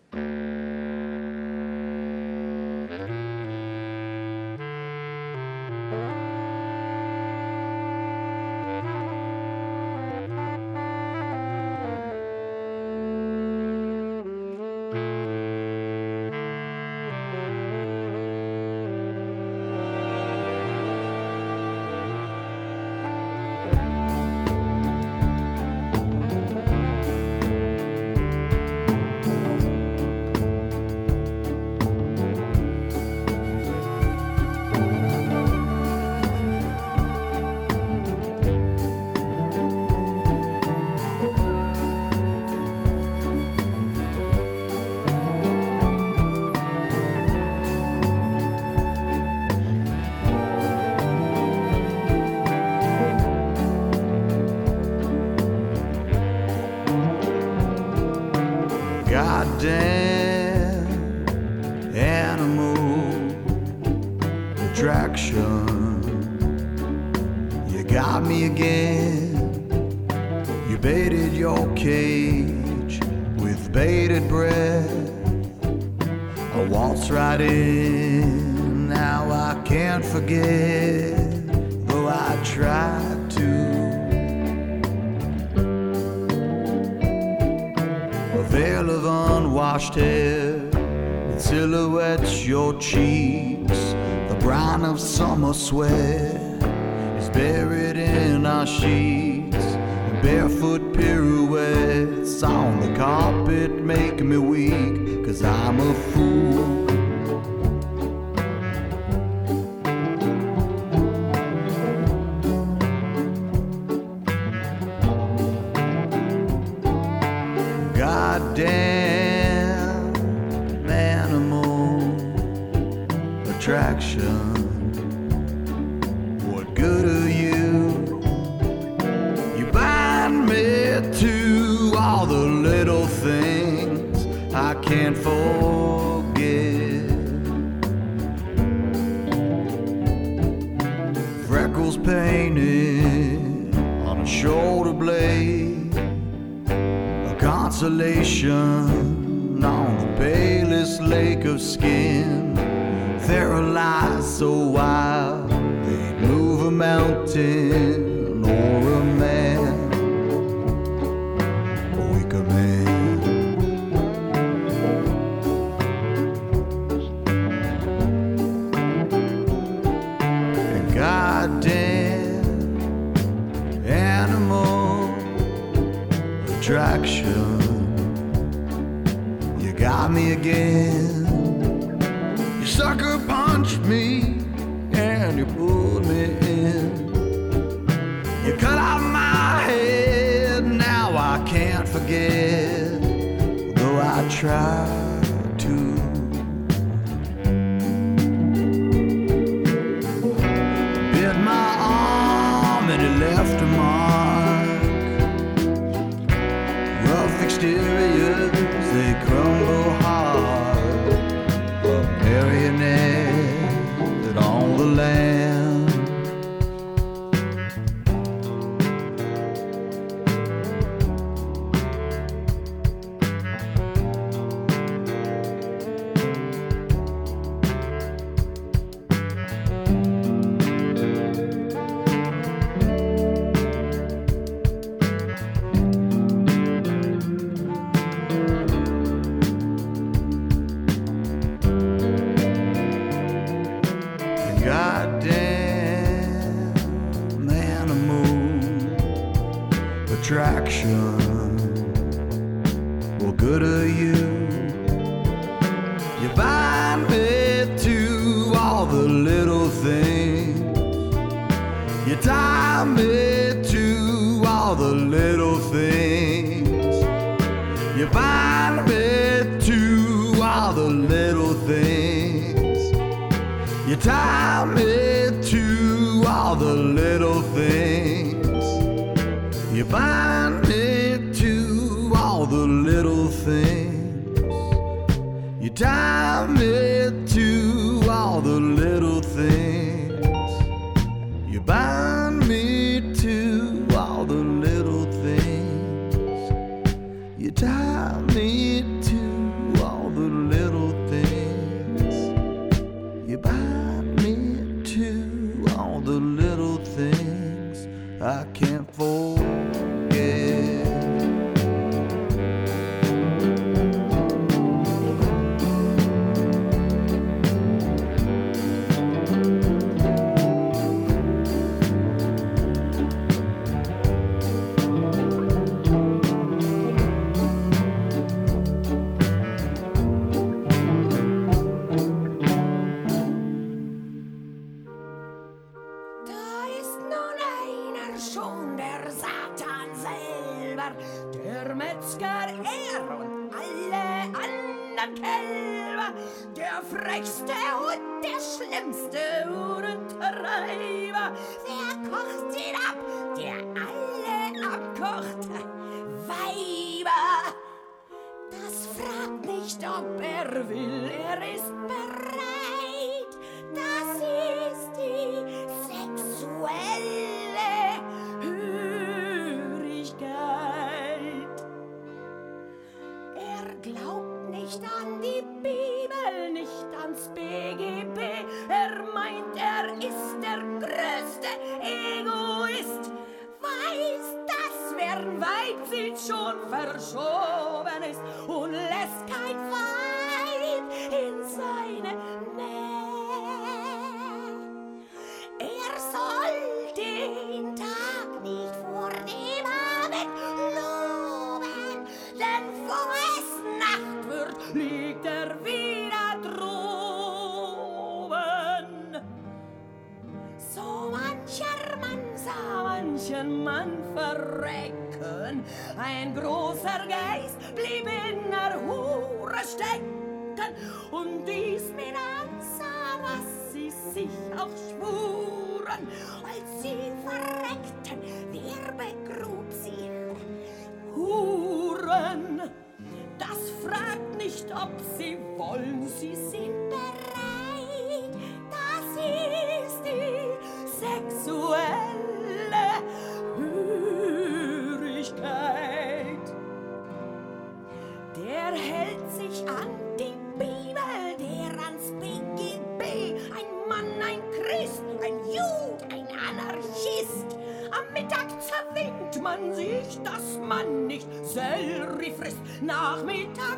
Nachmittag.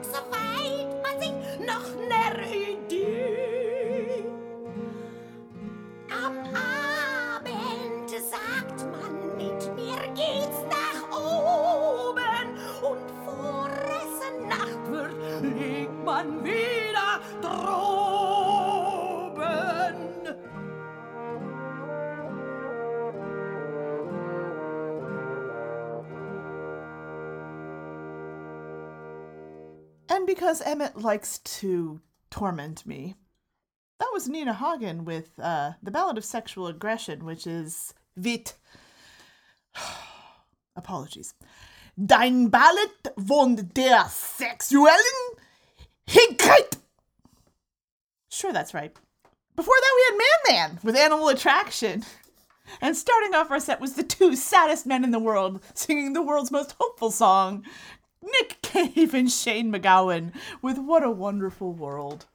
Because Emmett likes to torment me, that was Nina Hagen with uh, The Ballad of Sexual Aggression, which is Vit. Apologies. Dein Ballad von der sexuellen Hinkheit. Sure, that's right. Before that, we had Man Man with Animal Attraction. And starting off our set was the two saddest men in the world singing the world's most hopeful song Nick Cave and Shane MacGowan with What a Wonderful World.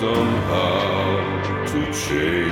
Somehow to change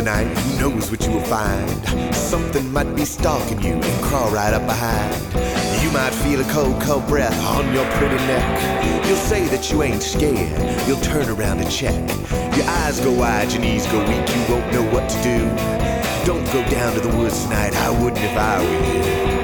tonight. Who knows what you will find? Something might be stalking you and crawl right up behind. You might feel a cold, cold breath on your pretty neck. You'll say that you ain't scared. You'll turn around and check. Your eyes go wide, your knees go weak. You won't know what to do. Don't go down to the woods tonight. I wouldn't if I were you.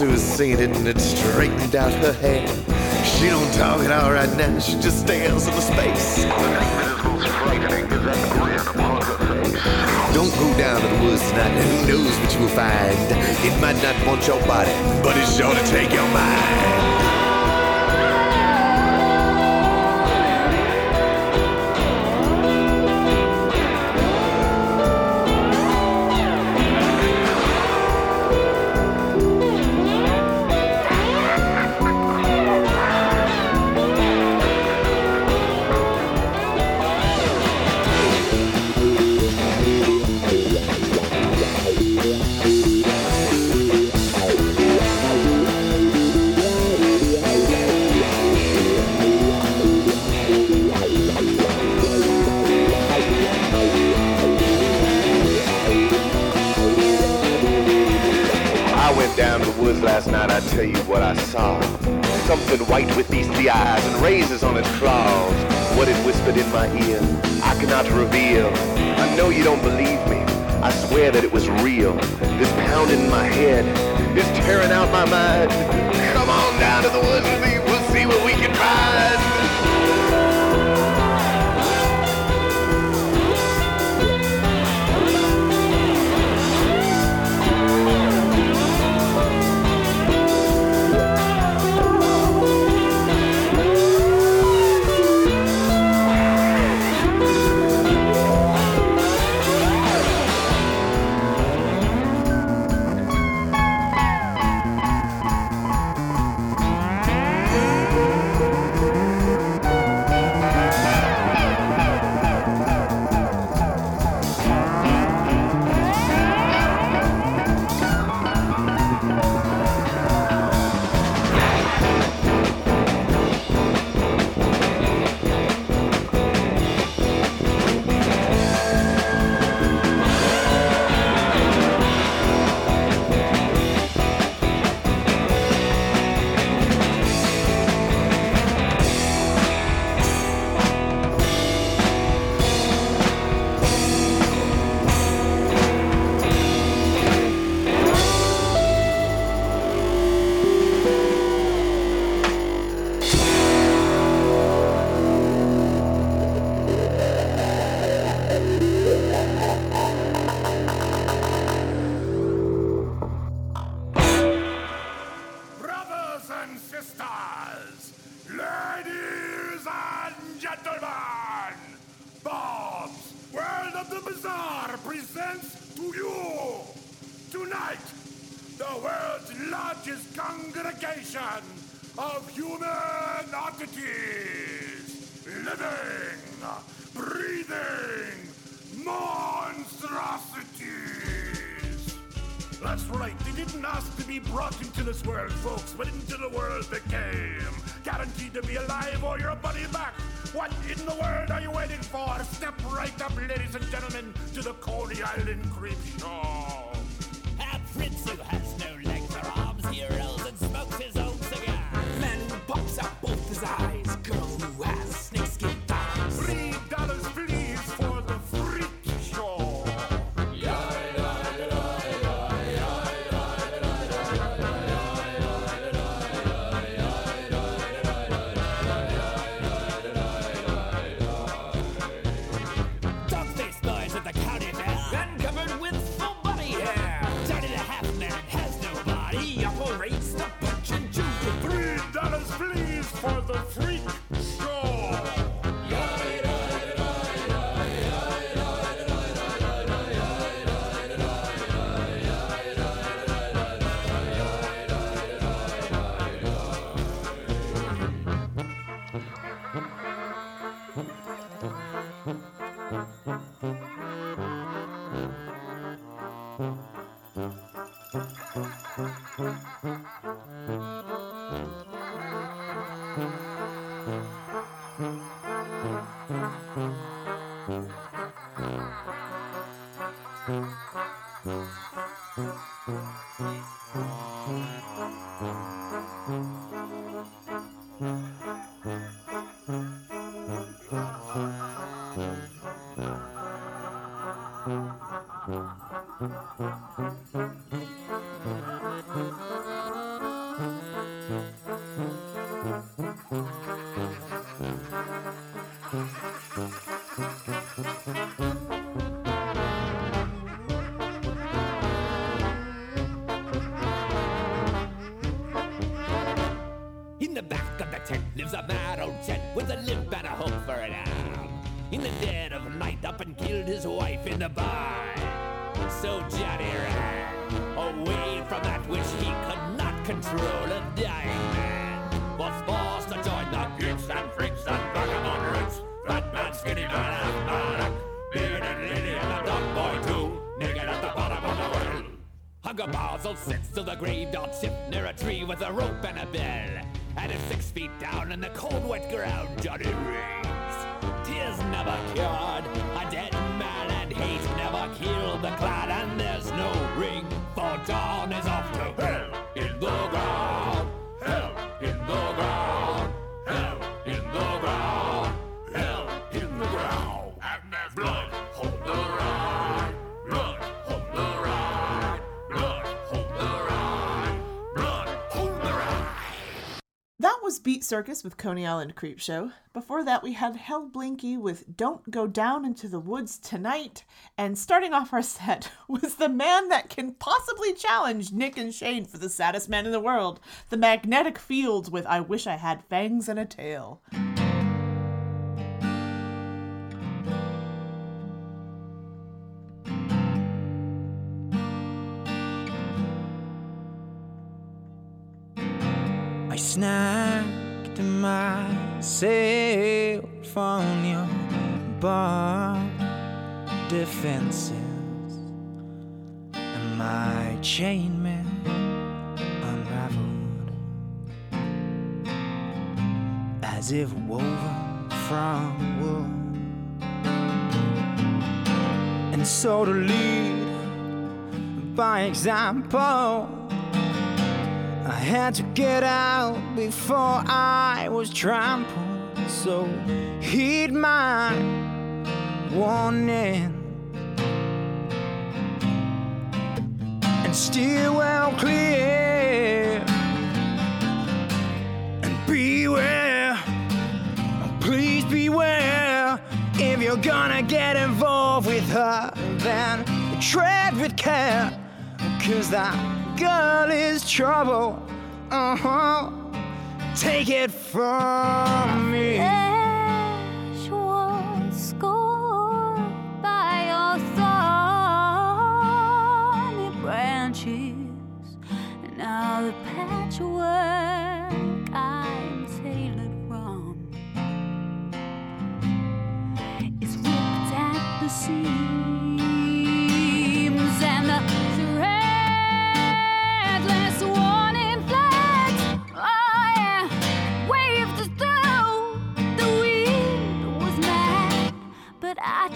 It and it straightened out her hair. She don't talk it all right now, she just stands in the space. Don't go down to the woods tonight, and who knows what you will find. It might not want your body, but it's sure to take your mind. Tell you what I saw. Something white with beastly eyes and razors on its claws. What it whispered in my ear, I cannot reveal I know you don't believe me. I swear that it was real. This pounding in my head is tearing out my mind. Come on down to the woods with me. We'll see what we can find. Control. A dying man was forced to join the geeks and freaks and vagabond roots. Fat man, skinny man, half man, bearded lady, and a dog boy too. Naked at the bottom of the well. Hugger Basel sits till the grave dog shift near a tree with a rope and a bell. And at six feet down in the cold wet ground, Johnny rings. Tears never cured Beat Circus with Coney Island Creep Show. Before that, we had Hellblinki with Don't Go Down into the Woods Tonight. And starting off our set was the man that can possibly challenge Nick and Shane for the saddest man in the world, the Magnetic Fields with I Wish I Had Fangs and a Tail. I snagged myself on your barbed defenses and my chainmail unraveled as if woven from wool. And so to lead by example. I had to get out before I was trampled. So heed my warning and steer well clear. And beware, please beware. If you're gonna get involved with her, then tread with care. Cause that girl is trouble. Uh huh. Take it from me. Ash was scored by your thorny branches, now the patchwork I'm tailored from is ripped at the seams, I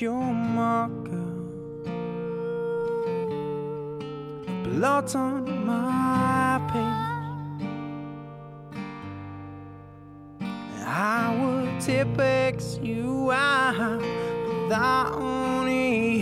your marker. Blood on my page. I would typex you out, but that only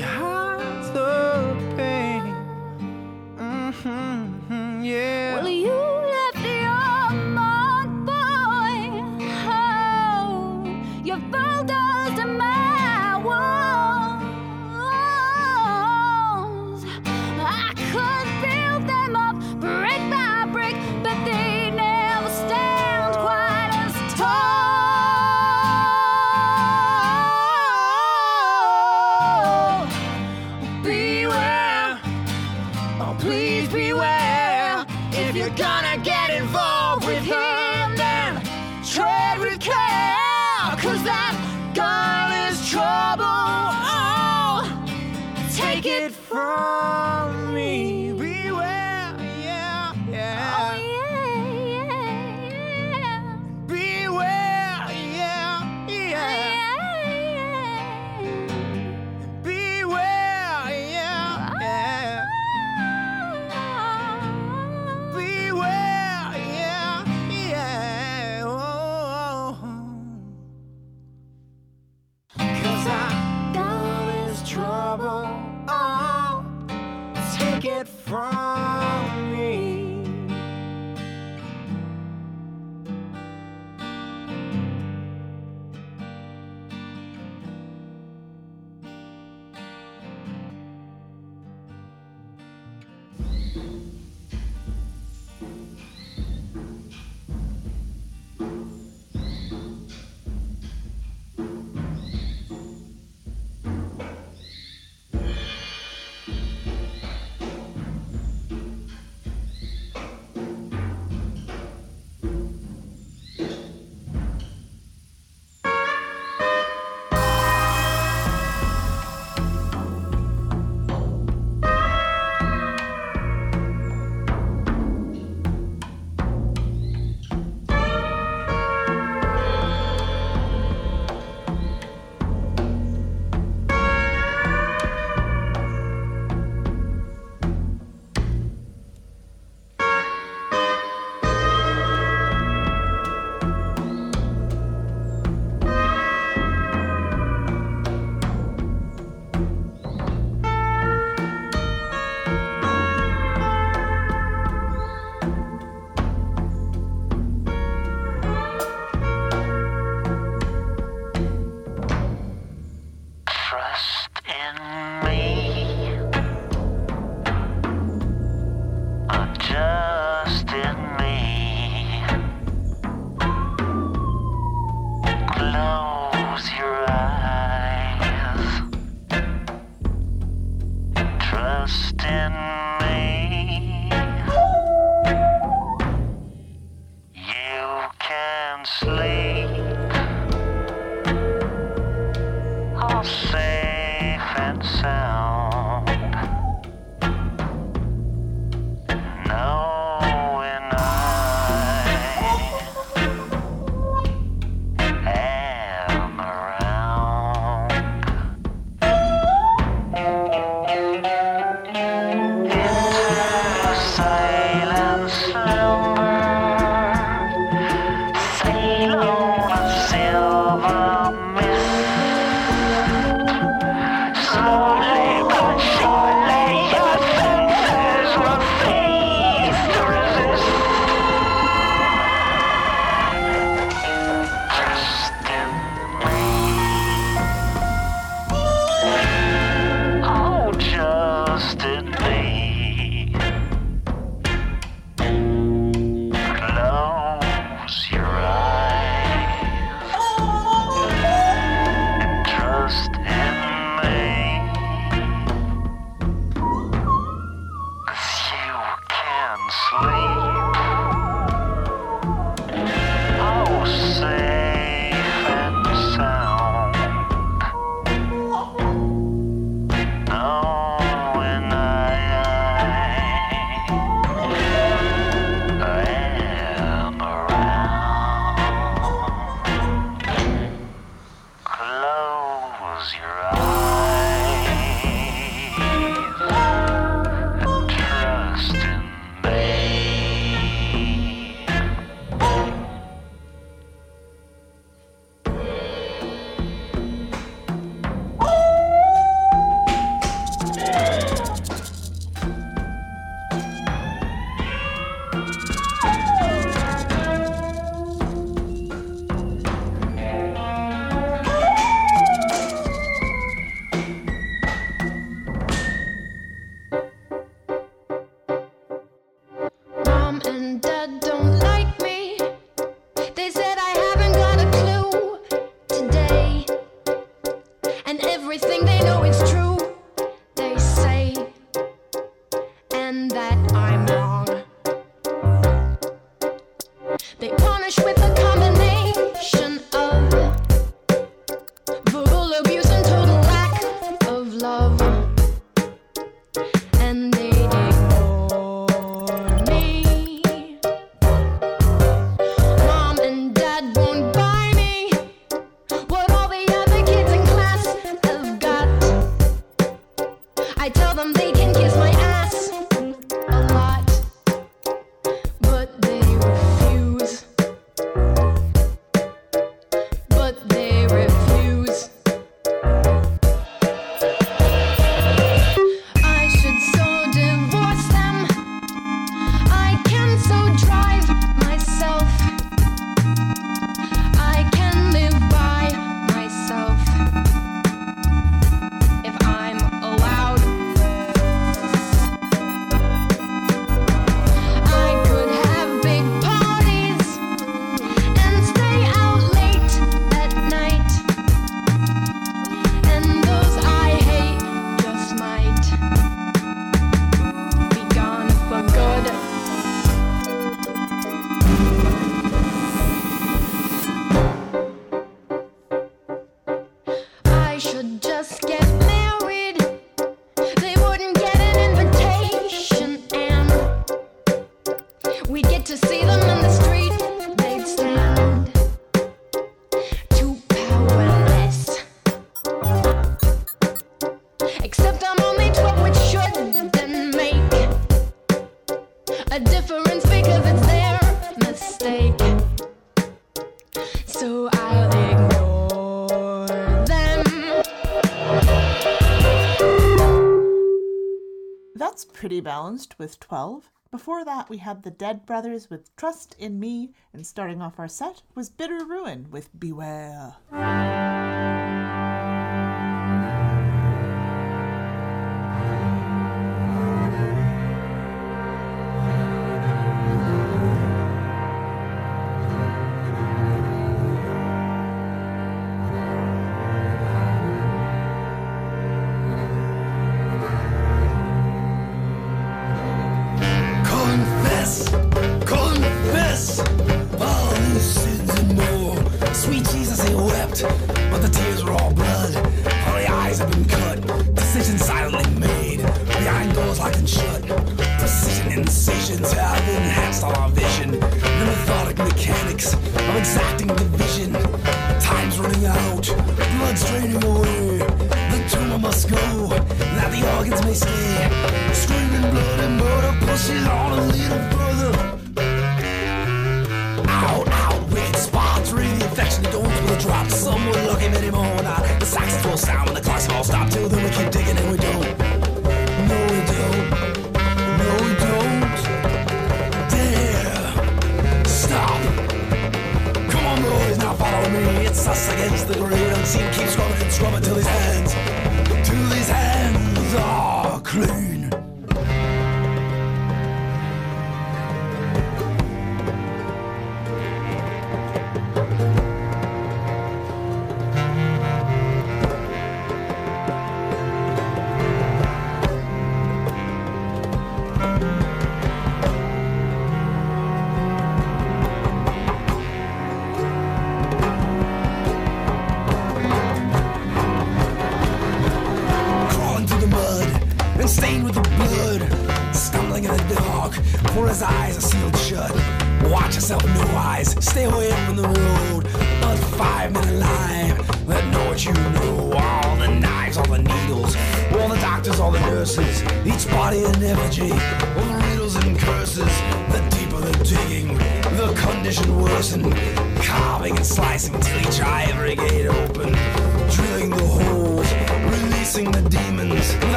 That's pretty balanced with 12. Before that, we had the Dead Brothers with Trust in Me, and starting off our set was Bitter Ruin with Beware.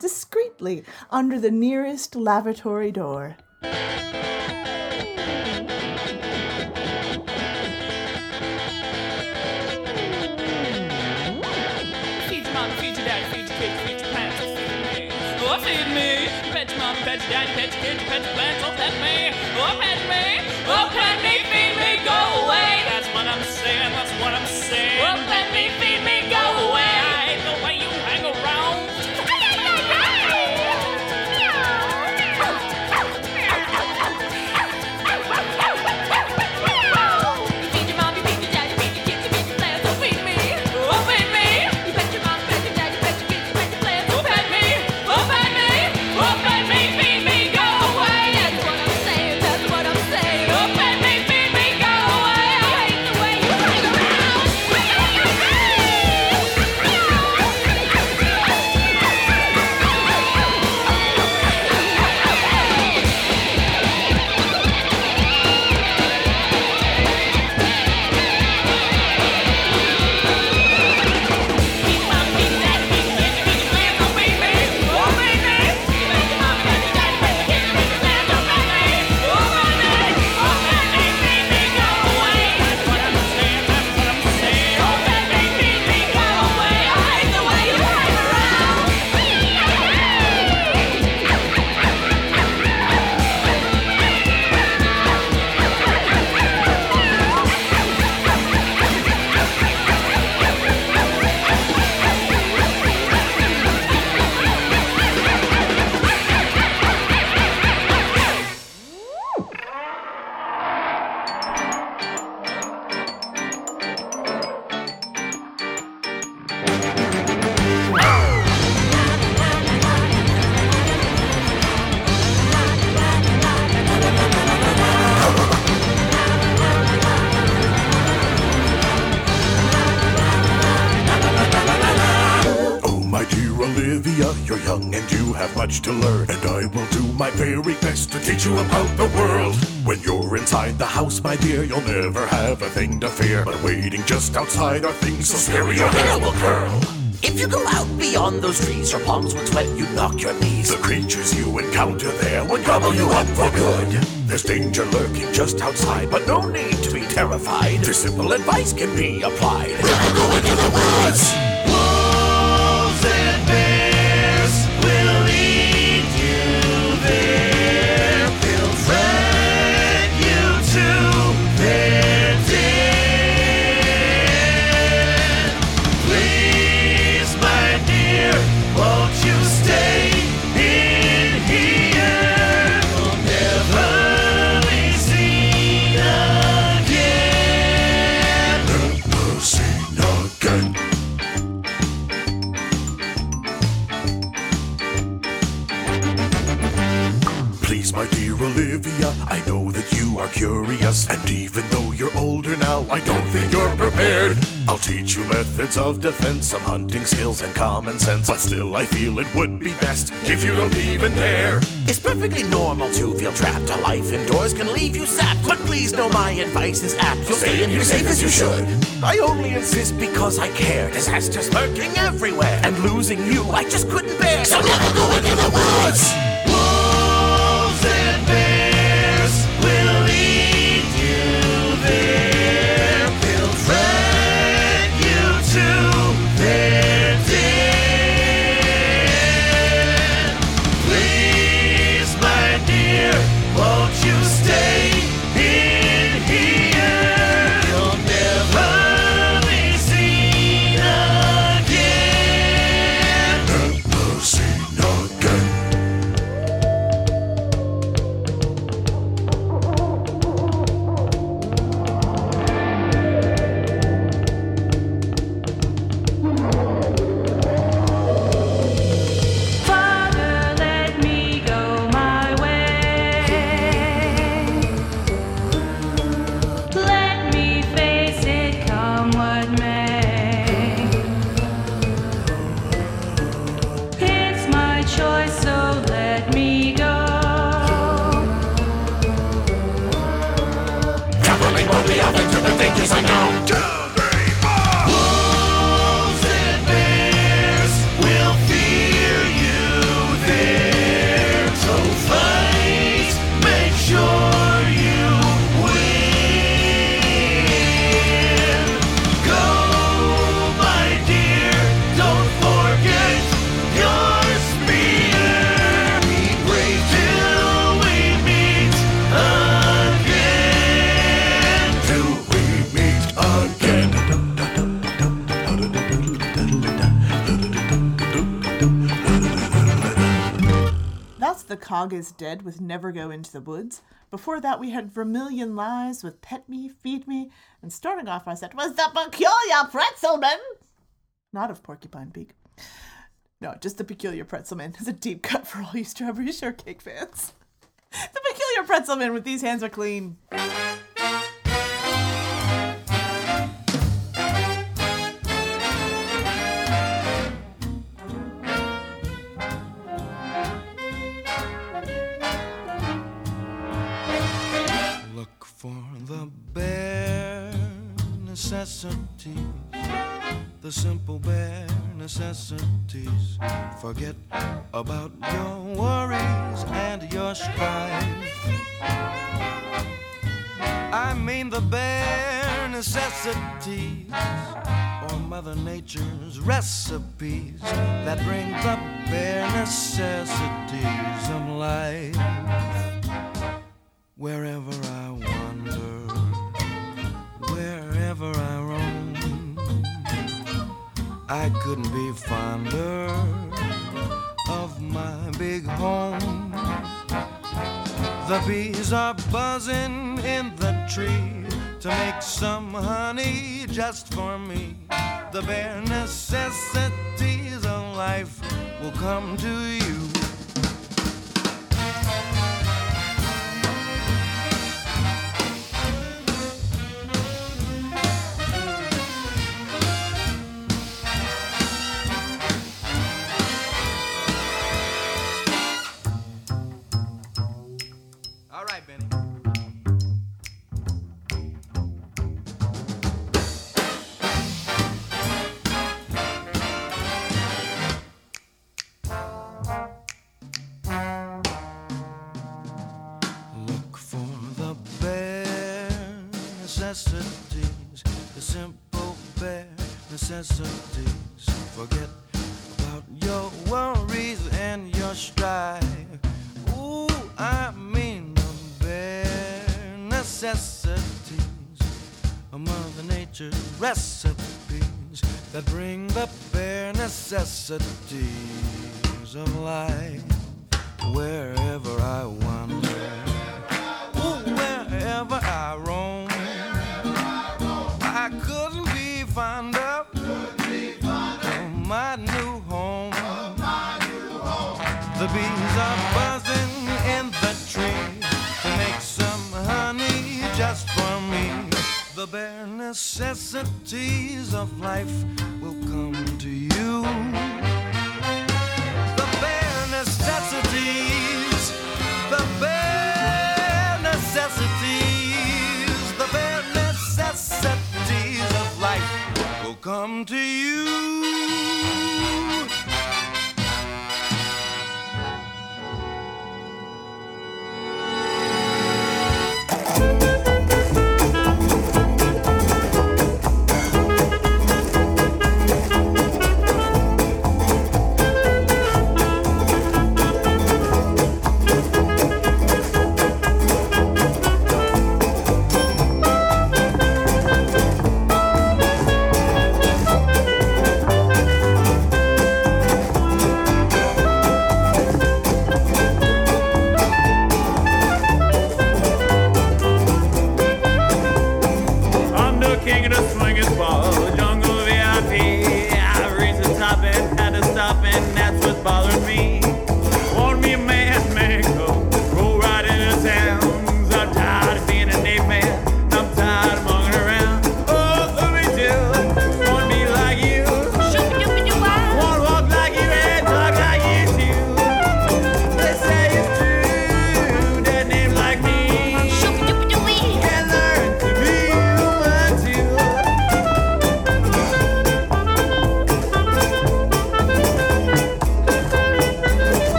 discreetly under the nearest lavatory door. Much to learn. And I will do my very best to teach you about the world. When you're inside the house, my dear, you'll never have a thing to fear. But waiting just outside are things so scary your hair will curl. If you go out beyond those trees, your palms would sweat, you'd knock your knees. The creatures you encounter there would gobble you up for good. There's danger lurking just outside, but no need to be terrified. This simple advice can be applied. Never go into the woods. Think you're prepared. I'll teach you methods of defense, some hunting skills and common sense, but still I feel it would be best if you don't even dare. It's perfectly normal to feel trapped. A life indoors can leave you sapped. But please know my advice is apt. You'll stay in here safe as you should. I only insist because I care. Disasters lurking everywhere. And losing you, I just couldn't bear. So never go into the woods. Cog is Dead with Never Go Into the Woods. Before that, we had Vermilion Lies with Pet Me, Feed Me. And starting off our set was The Peculiar Pretzelman. Not of Porcupine Peak. No, just The Peculiar Pretzelman. It's a deep cut for all you Strawberry Shortcake fans. the Peculiar Pretzelman with These Hands Are Clean. Necessities, the simple bare necessities. Forget about your worries and your strife. I mean the bare necessities, or Mother Nature's recipes that bring the bare necessities of life. Wherever I wander, I couldn't be fonder of my big home. The bees are buzzing in the tree to make some honey just for me. The bare necessities of life will come to you. Necessities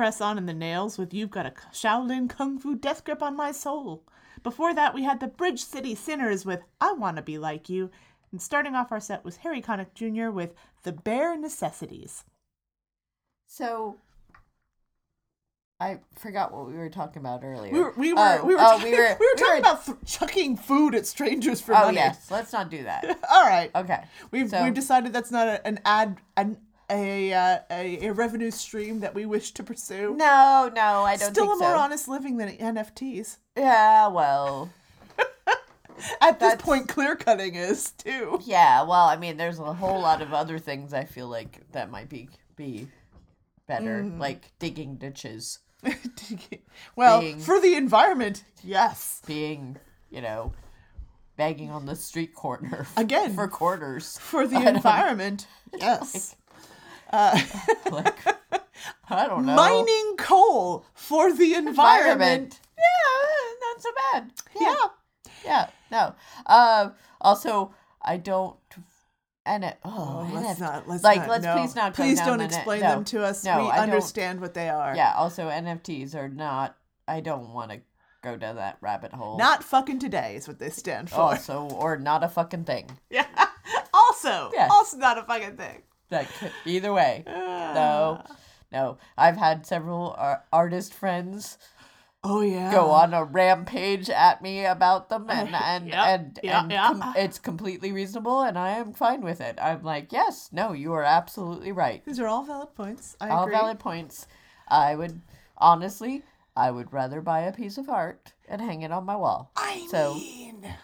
Press On in the Nails with You've Got a Shaolin Kung Fu Death Grip on My Soul. Before that, we had the Bridge City Sinners with I Wanna Be Like You. And starting off our set was Harry Connick Jr. with The Bare Necessities. So I forgot what we were talking about earlier. We were, we were, Oh, we were, oh, talking, we were, talking about th- chucking food at strangers for oh money. yes, let's not do that. All right. Okay. We've So- we've decided that's not a, an ad an a, uh, a a revenue stream that we wish to pursue. No, no, I don't Still a more so. honest living than NFTs. Yeah, well. At this point, clear cutting is too. Yeah, well, I mean, there's a whole lot of other things I feel like that might be be better, Mhm. like digging ditches. Well, Being- for the environment, yes. Being, you know, begging on the street corner Again, for quarters For the environment, yes. Uh, I don't know. Mining coal for the environment. Yeah, not so bad. Yeah. Yeah, no. Uh, also, I don't. And it, oh, Oh, let's not. Let's like not, let's no. please not. Please don't explain no, them to us. No, we I don't- understand what they are. Yeah. Also, NFTs are not. I don't want to go down that rabbit hole. Not fucking today is what they stand for. also, or not a fucking thing. Yeah. Also, Yes. also not a fucking thing. That could, either way. No, ah. no. I've had several ar- artist friends. Oh yeah. Go on a rampage at me about them, and and Yep, and, yeah, and yeah. com- it's completely reasonable, and I am fine with it. I'm like, yes, no, you are absolutely right. These are all valid points. I All agree. valid points. I would honestly, I would rather buy a piece of art and hang it on my wall. I so mean,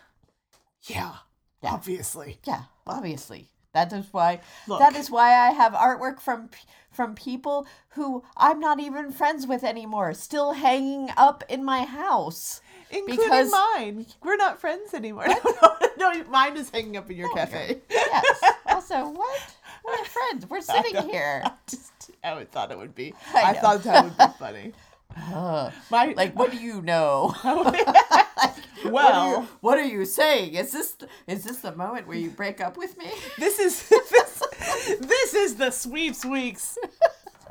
yeah, obviously. Yeah, obviously. That is why. Look. That is why I have artwork from from people who I'm not even friends with anymore, still hanging up in my house. Including because mine. We're not friends anymore. No, no, no, mine is hanging up in your cafe. yes. Also, what? We're friends. We're sitting know. here. Just how I thought it would be. I I, thought that would be funny. Ugh. My like, what do you know? Well, what are, you, what are you saying? Is this is this the moment where you break up with me? this is this, this is the sweeps weeks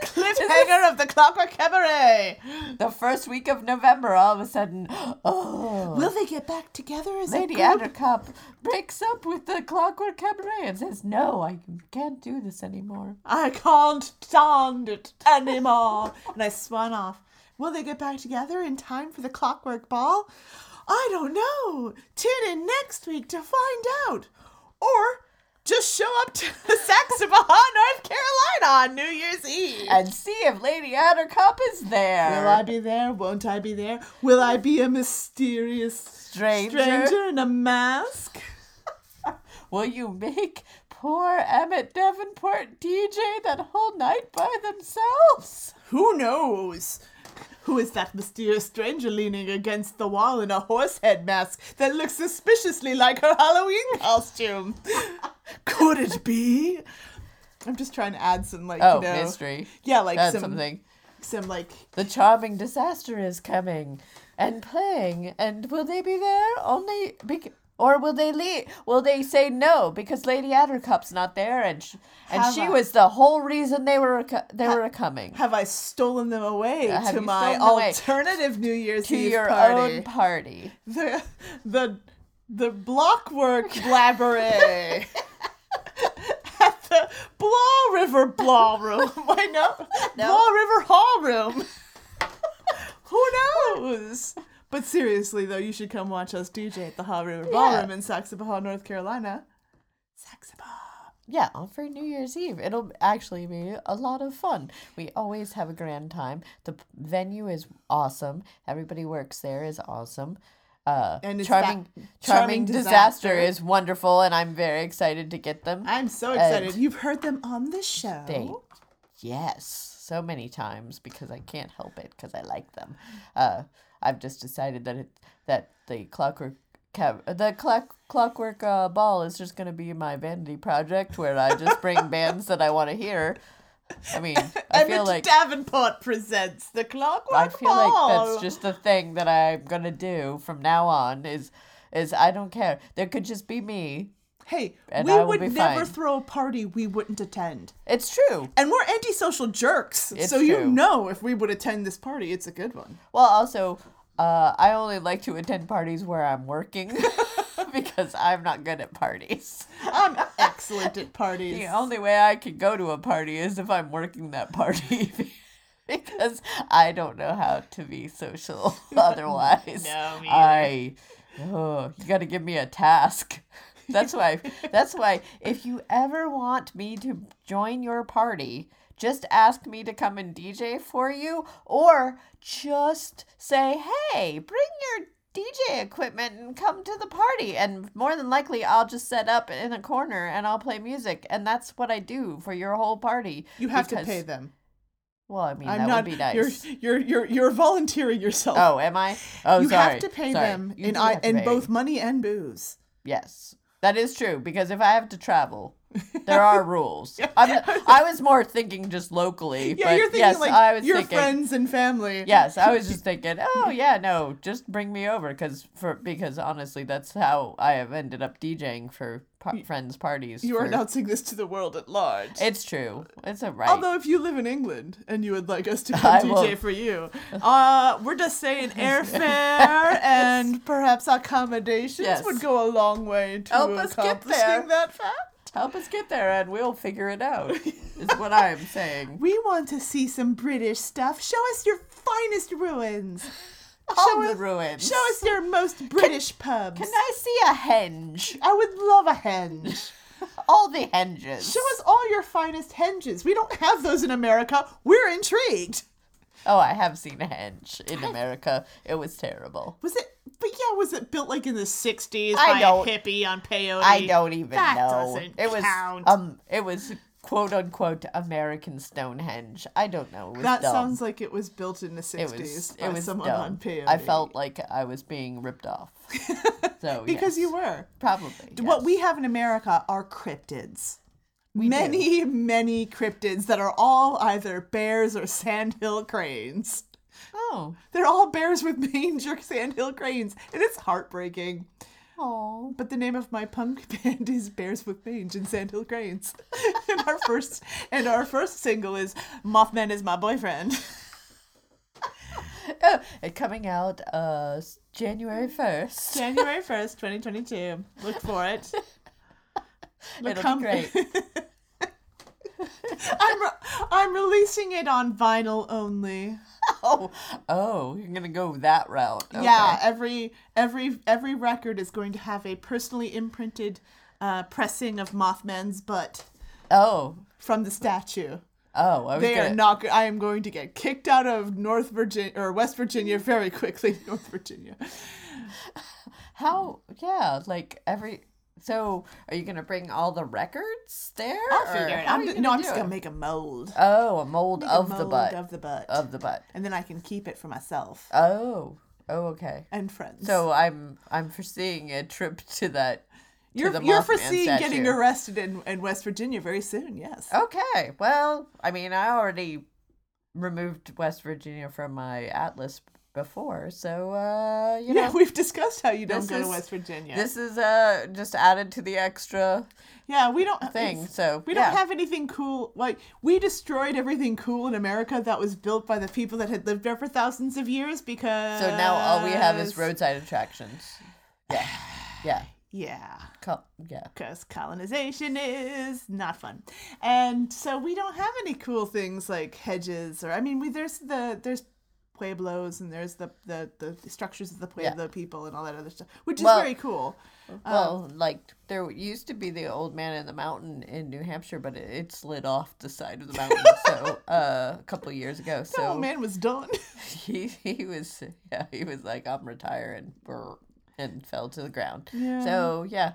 cliffhanger of the Clockwork Cabaret. The first week of November, all of a sudden, oh, Will they get back together as Lady a breaks up with the Clockwork Cabaret and says, "No, I can't do this anymore." I can't stand it anymore. and I spun off. Will they get back together in time for the Clockwork Ball? I don't know. Tune in next week to find out. Or just show up to the Saxapahaw, North Carolina on New Year's Eve. And see if Lady Attercop is there. Will I be there? Won't I be there? Will I be a mysterious stranger? stranger in a mask? Will you make poor Emmett Davenport DJ that whole night by themselves? Who knows? Who is that mysterious stranger leaning against the wall in a horse head mask that looks suspiciously like her Halloween costume? Could it be? I'm just trying to add some like Oh, you know, mystery. Yeah, like some something. some like The charming disaster is coming and playing, and will they be there only bec- or will they leave? Will they say no because Lady Attercop's not there, and sh- and Have she I- was the whole reason they were they were coming have I stolen them away Uh, to my stolen them away? alternative New Year's to Eve your party? own party. the the the blockwork blabberay at the Blaw River Ballroom. Why no? Blaw River Hall Room. Who knows? But seriously though, you should come watch us DJ at the Haw River Ballroom in Saxapahaw, North Carolina. Yeah, on for New Year's Eve. It'll actually be a lot of fun. We always have a grand time. The venue is awesome. Everybody works there is awesome. Uh, And charming, charming, Charming disaster. Disaster. is wonderful, and I'm very excited to get them. I'm so And excited. You've heard them on the show. They, yes, so many times because I can't help it because I like them. Uh, I've just decided that it that the clockwork. The clock, clockwork uh, ball is just going to be my vanity project where I just bring bands that I want to hear. I mean, I feel like Davenport presents the Clockwork I feel Ball. like that's just the thing that I'm gonna do from now on. Is is I don't care. There could just be me. Hey, and we I would never fine. throw a party we wouldn't attend. It's true. And we're antisocial jerks. It's so you know if we would attend this party, it's a good one. Well, also, uh, I only like to attend parties where I'm working because I'm not good at parties. I'm excellent at parties. The only way I can go to a party is if I'm working that party. because I don't know how to be social otherwise. No, me I oh, you got to give me a task. That's why that's why if you ever want me to join your party, just ask me to come and DJ for you or just say, "Hey, bring your DJ equipment and come to the party." And more than likely, I'll just set up in a corner and I'll play music, and that's what I do for your whole party. You have to pay them. Well, I mean, I'm that not. would be nice. You're you're you're you're volunteering yourself. Oh, am I? Oh, you sorry. have to pay Sorry. them You in I, in both money and booze. Yes, that is true. Because if I have to travel, there are rules. I'm, I was more thinking just locally. Yeah, but you're thinking yes, like I was your thinking, friends and family. Yes, I was just thinking. Oh yeah, no, just bring me over because for because honestly, that's how I have ended up DJing for par- friends' parties. You are for- announcing this to the world at large. It's true. It's a right. Although if you live in England and you would like us to I come DJ will- for you, uh, we're just saying airfare and perhaps accommodations Yes. would go a long way to Help us get accomplishing there. that fact. Help us get there, and we'll figure it out. is what I am saying. We want to see some British stuff. Show us your finest ruins. All the ruins. Show us your most British pubs. Can I see a henge? I would love a henge. All the henges. Show us all your finest henges. We don't have those in America. We're intrigued. Oh, I have seen a henge in America. It was terrible. Was it? But yeah, was it built like in the '60s by a hippie on peyote? I don't even that know. Doesn't it was count. um it was quote unquote American Stonehenge. I don't know. It was that dumb. sounds like it was built in the '60s by it was someone dumb. on peyote. I felt like I was being ripped off. So because yes. you were probably What we have in America are cryptids. Many, many cryptids that are all either bears or sandhill cranes. Oh. They're all bears with mange or sandhill cranes, and it's heartbreaking. Oh. But the name of my punk band is Bears with Mange and Sandhill Cranes. and our first and our first single is Mothman is my boyfriend. Oh, coming out uh January first. January first, twenty twenty two. Look for it. Look It'll great. I'm re- I'm releasing it on vinyl only. Oh, oh, you're gonna go that route. Yeah, every every every record is going to have a personally imprinted uh, pressing of Mothman's butt. Oh. From the statue. Oh, I was they are gonna- not. go- I am going to get kicked out of North Virginia or West Virginia very quickly. North Virginia. How? Yeah, like every. So, are you gonna bring all the records there? I'll figure it. I'm no, I'm just it? gonna make a mold. Oh, a mold Make a of the mold butt. of the butt. Of the butt. and then I can keep it for myself Oh. Oh, okay. and friends. So I'm I'm foreseeing a trip to that. to you're the you're foreseeing getting arrested in, in West Virginia very soon. Yes. Okay. Well, I mean, I already removed West Virginia from my atlas before, so uh, you yeah, know, we've discussed how you don't go to West Virginia. This is uh just added to the extra. Yeah, we don't thing. So we yeah. don't have anything cool. Like we destroyed everything cool in America that was built by the people that had lived there for thousands of years because So now all we have is roadside attractions. Yeah. Yeah. Yeah. Co- yeah. Because colonization is not fun, and so we don't have any cool things like hedges or I mean, we there's the there's pueblos and there's the the, the structures of the Yeah. pueblo people and all that other stuff, which is Well- very cool. Well, Um, like there used to be the old man in the mountain in New Hampshire, but it, it slid off the side of the mountain. so uh, a couple of years ago, so the old man was done. he he was yeah he was like I'm retiring and fell to the ground. Yeah. So yeah,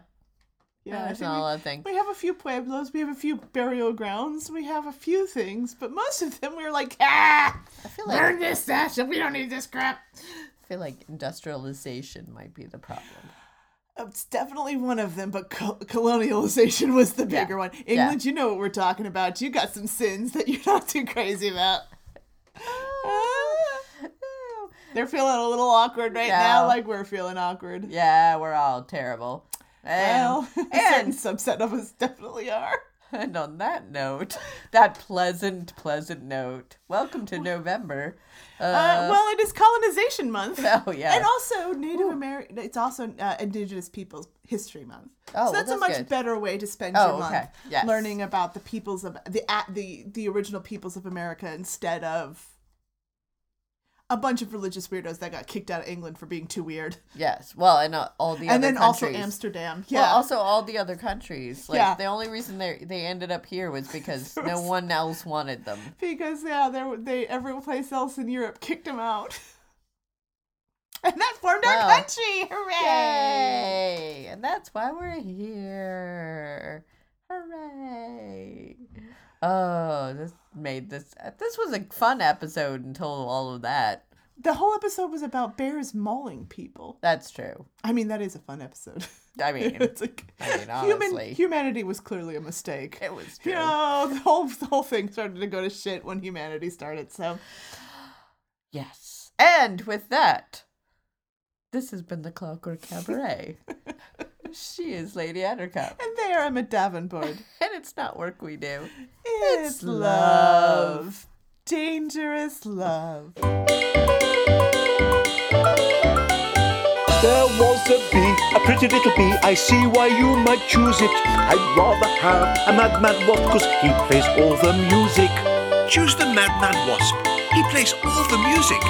Yeah, uh, I there's think not a we- lot of things. We have a few pueblos, we have a few burial grounds, we have a few things, but most of them we're like, ah, I feel burn this statue, we don't need this crap. I feel like industrialization might be the problem. Uh, it's definitely one of them, but col- colonialization was the Yeah. bigger one. Yeah. England, you know what we're talking about. You got some sins that you're not too crazy about. Uh, they're feeling a little awkward right now, like we're feeling awkward. Yeah, we're all terrible. And, Well, a certain subset of us definitely are. And on that note, that pleasant, pleasant note, welcome to November. Uh, Uh, well, it is colonization month. Oh, yeah. and also Native American. It's also uh, Indigenous Peoples History Month. Oh, so well, that's, a much good. better way to spend Oh, your month, okay. Yes. learning about the peoples of the at the the original peoples of America instead of a bunch of religious weirdos that got kicked out of England for being too weird. yes, well, and uh, all the and other then also countries. Amsterdam. Well, Yeah. also all the other countries. Like Yeah. the only reason they they ended up here was because no one else wanted them. because yeah, there they every place else in Europe kicked them out. And that formed Wow. our country! Hooray! Yay! And that's why we're here. Hooray! Oh, this made this. This was a fun episode until all of that. The whole episode was about bears mauling people. That's true. I mean, that is a fun episode. I mean, it's like I mean, human humanity was clearly a mistake. It was You know, the whole the whole thing started to go to shit when humanity started. So Yes. And with that, this has been the Clockwork Cabaret. she is Lady Attercop. and there Emmett Davenport. And it's not work we do. It's love. Dangerous love. There was a bee, a pretty little bee. I see why you might choose it. I'd rather have a madman wasp, cause he plays all the music. Choose the Madman Wasp. He plays all the music.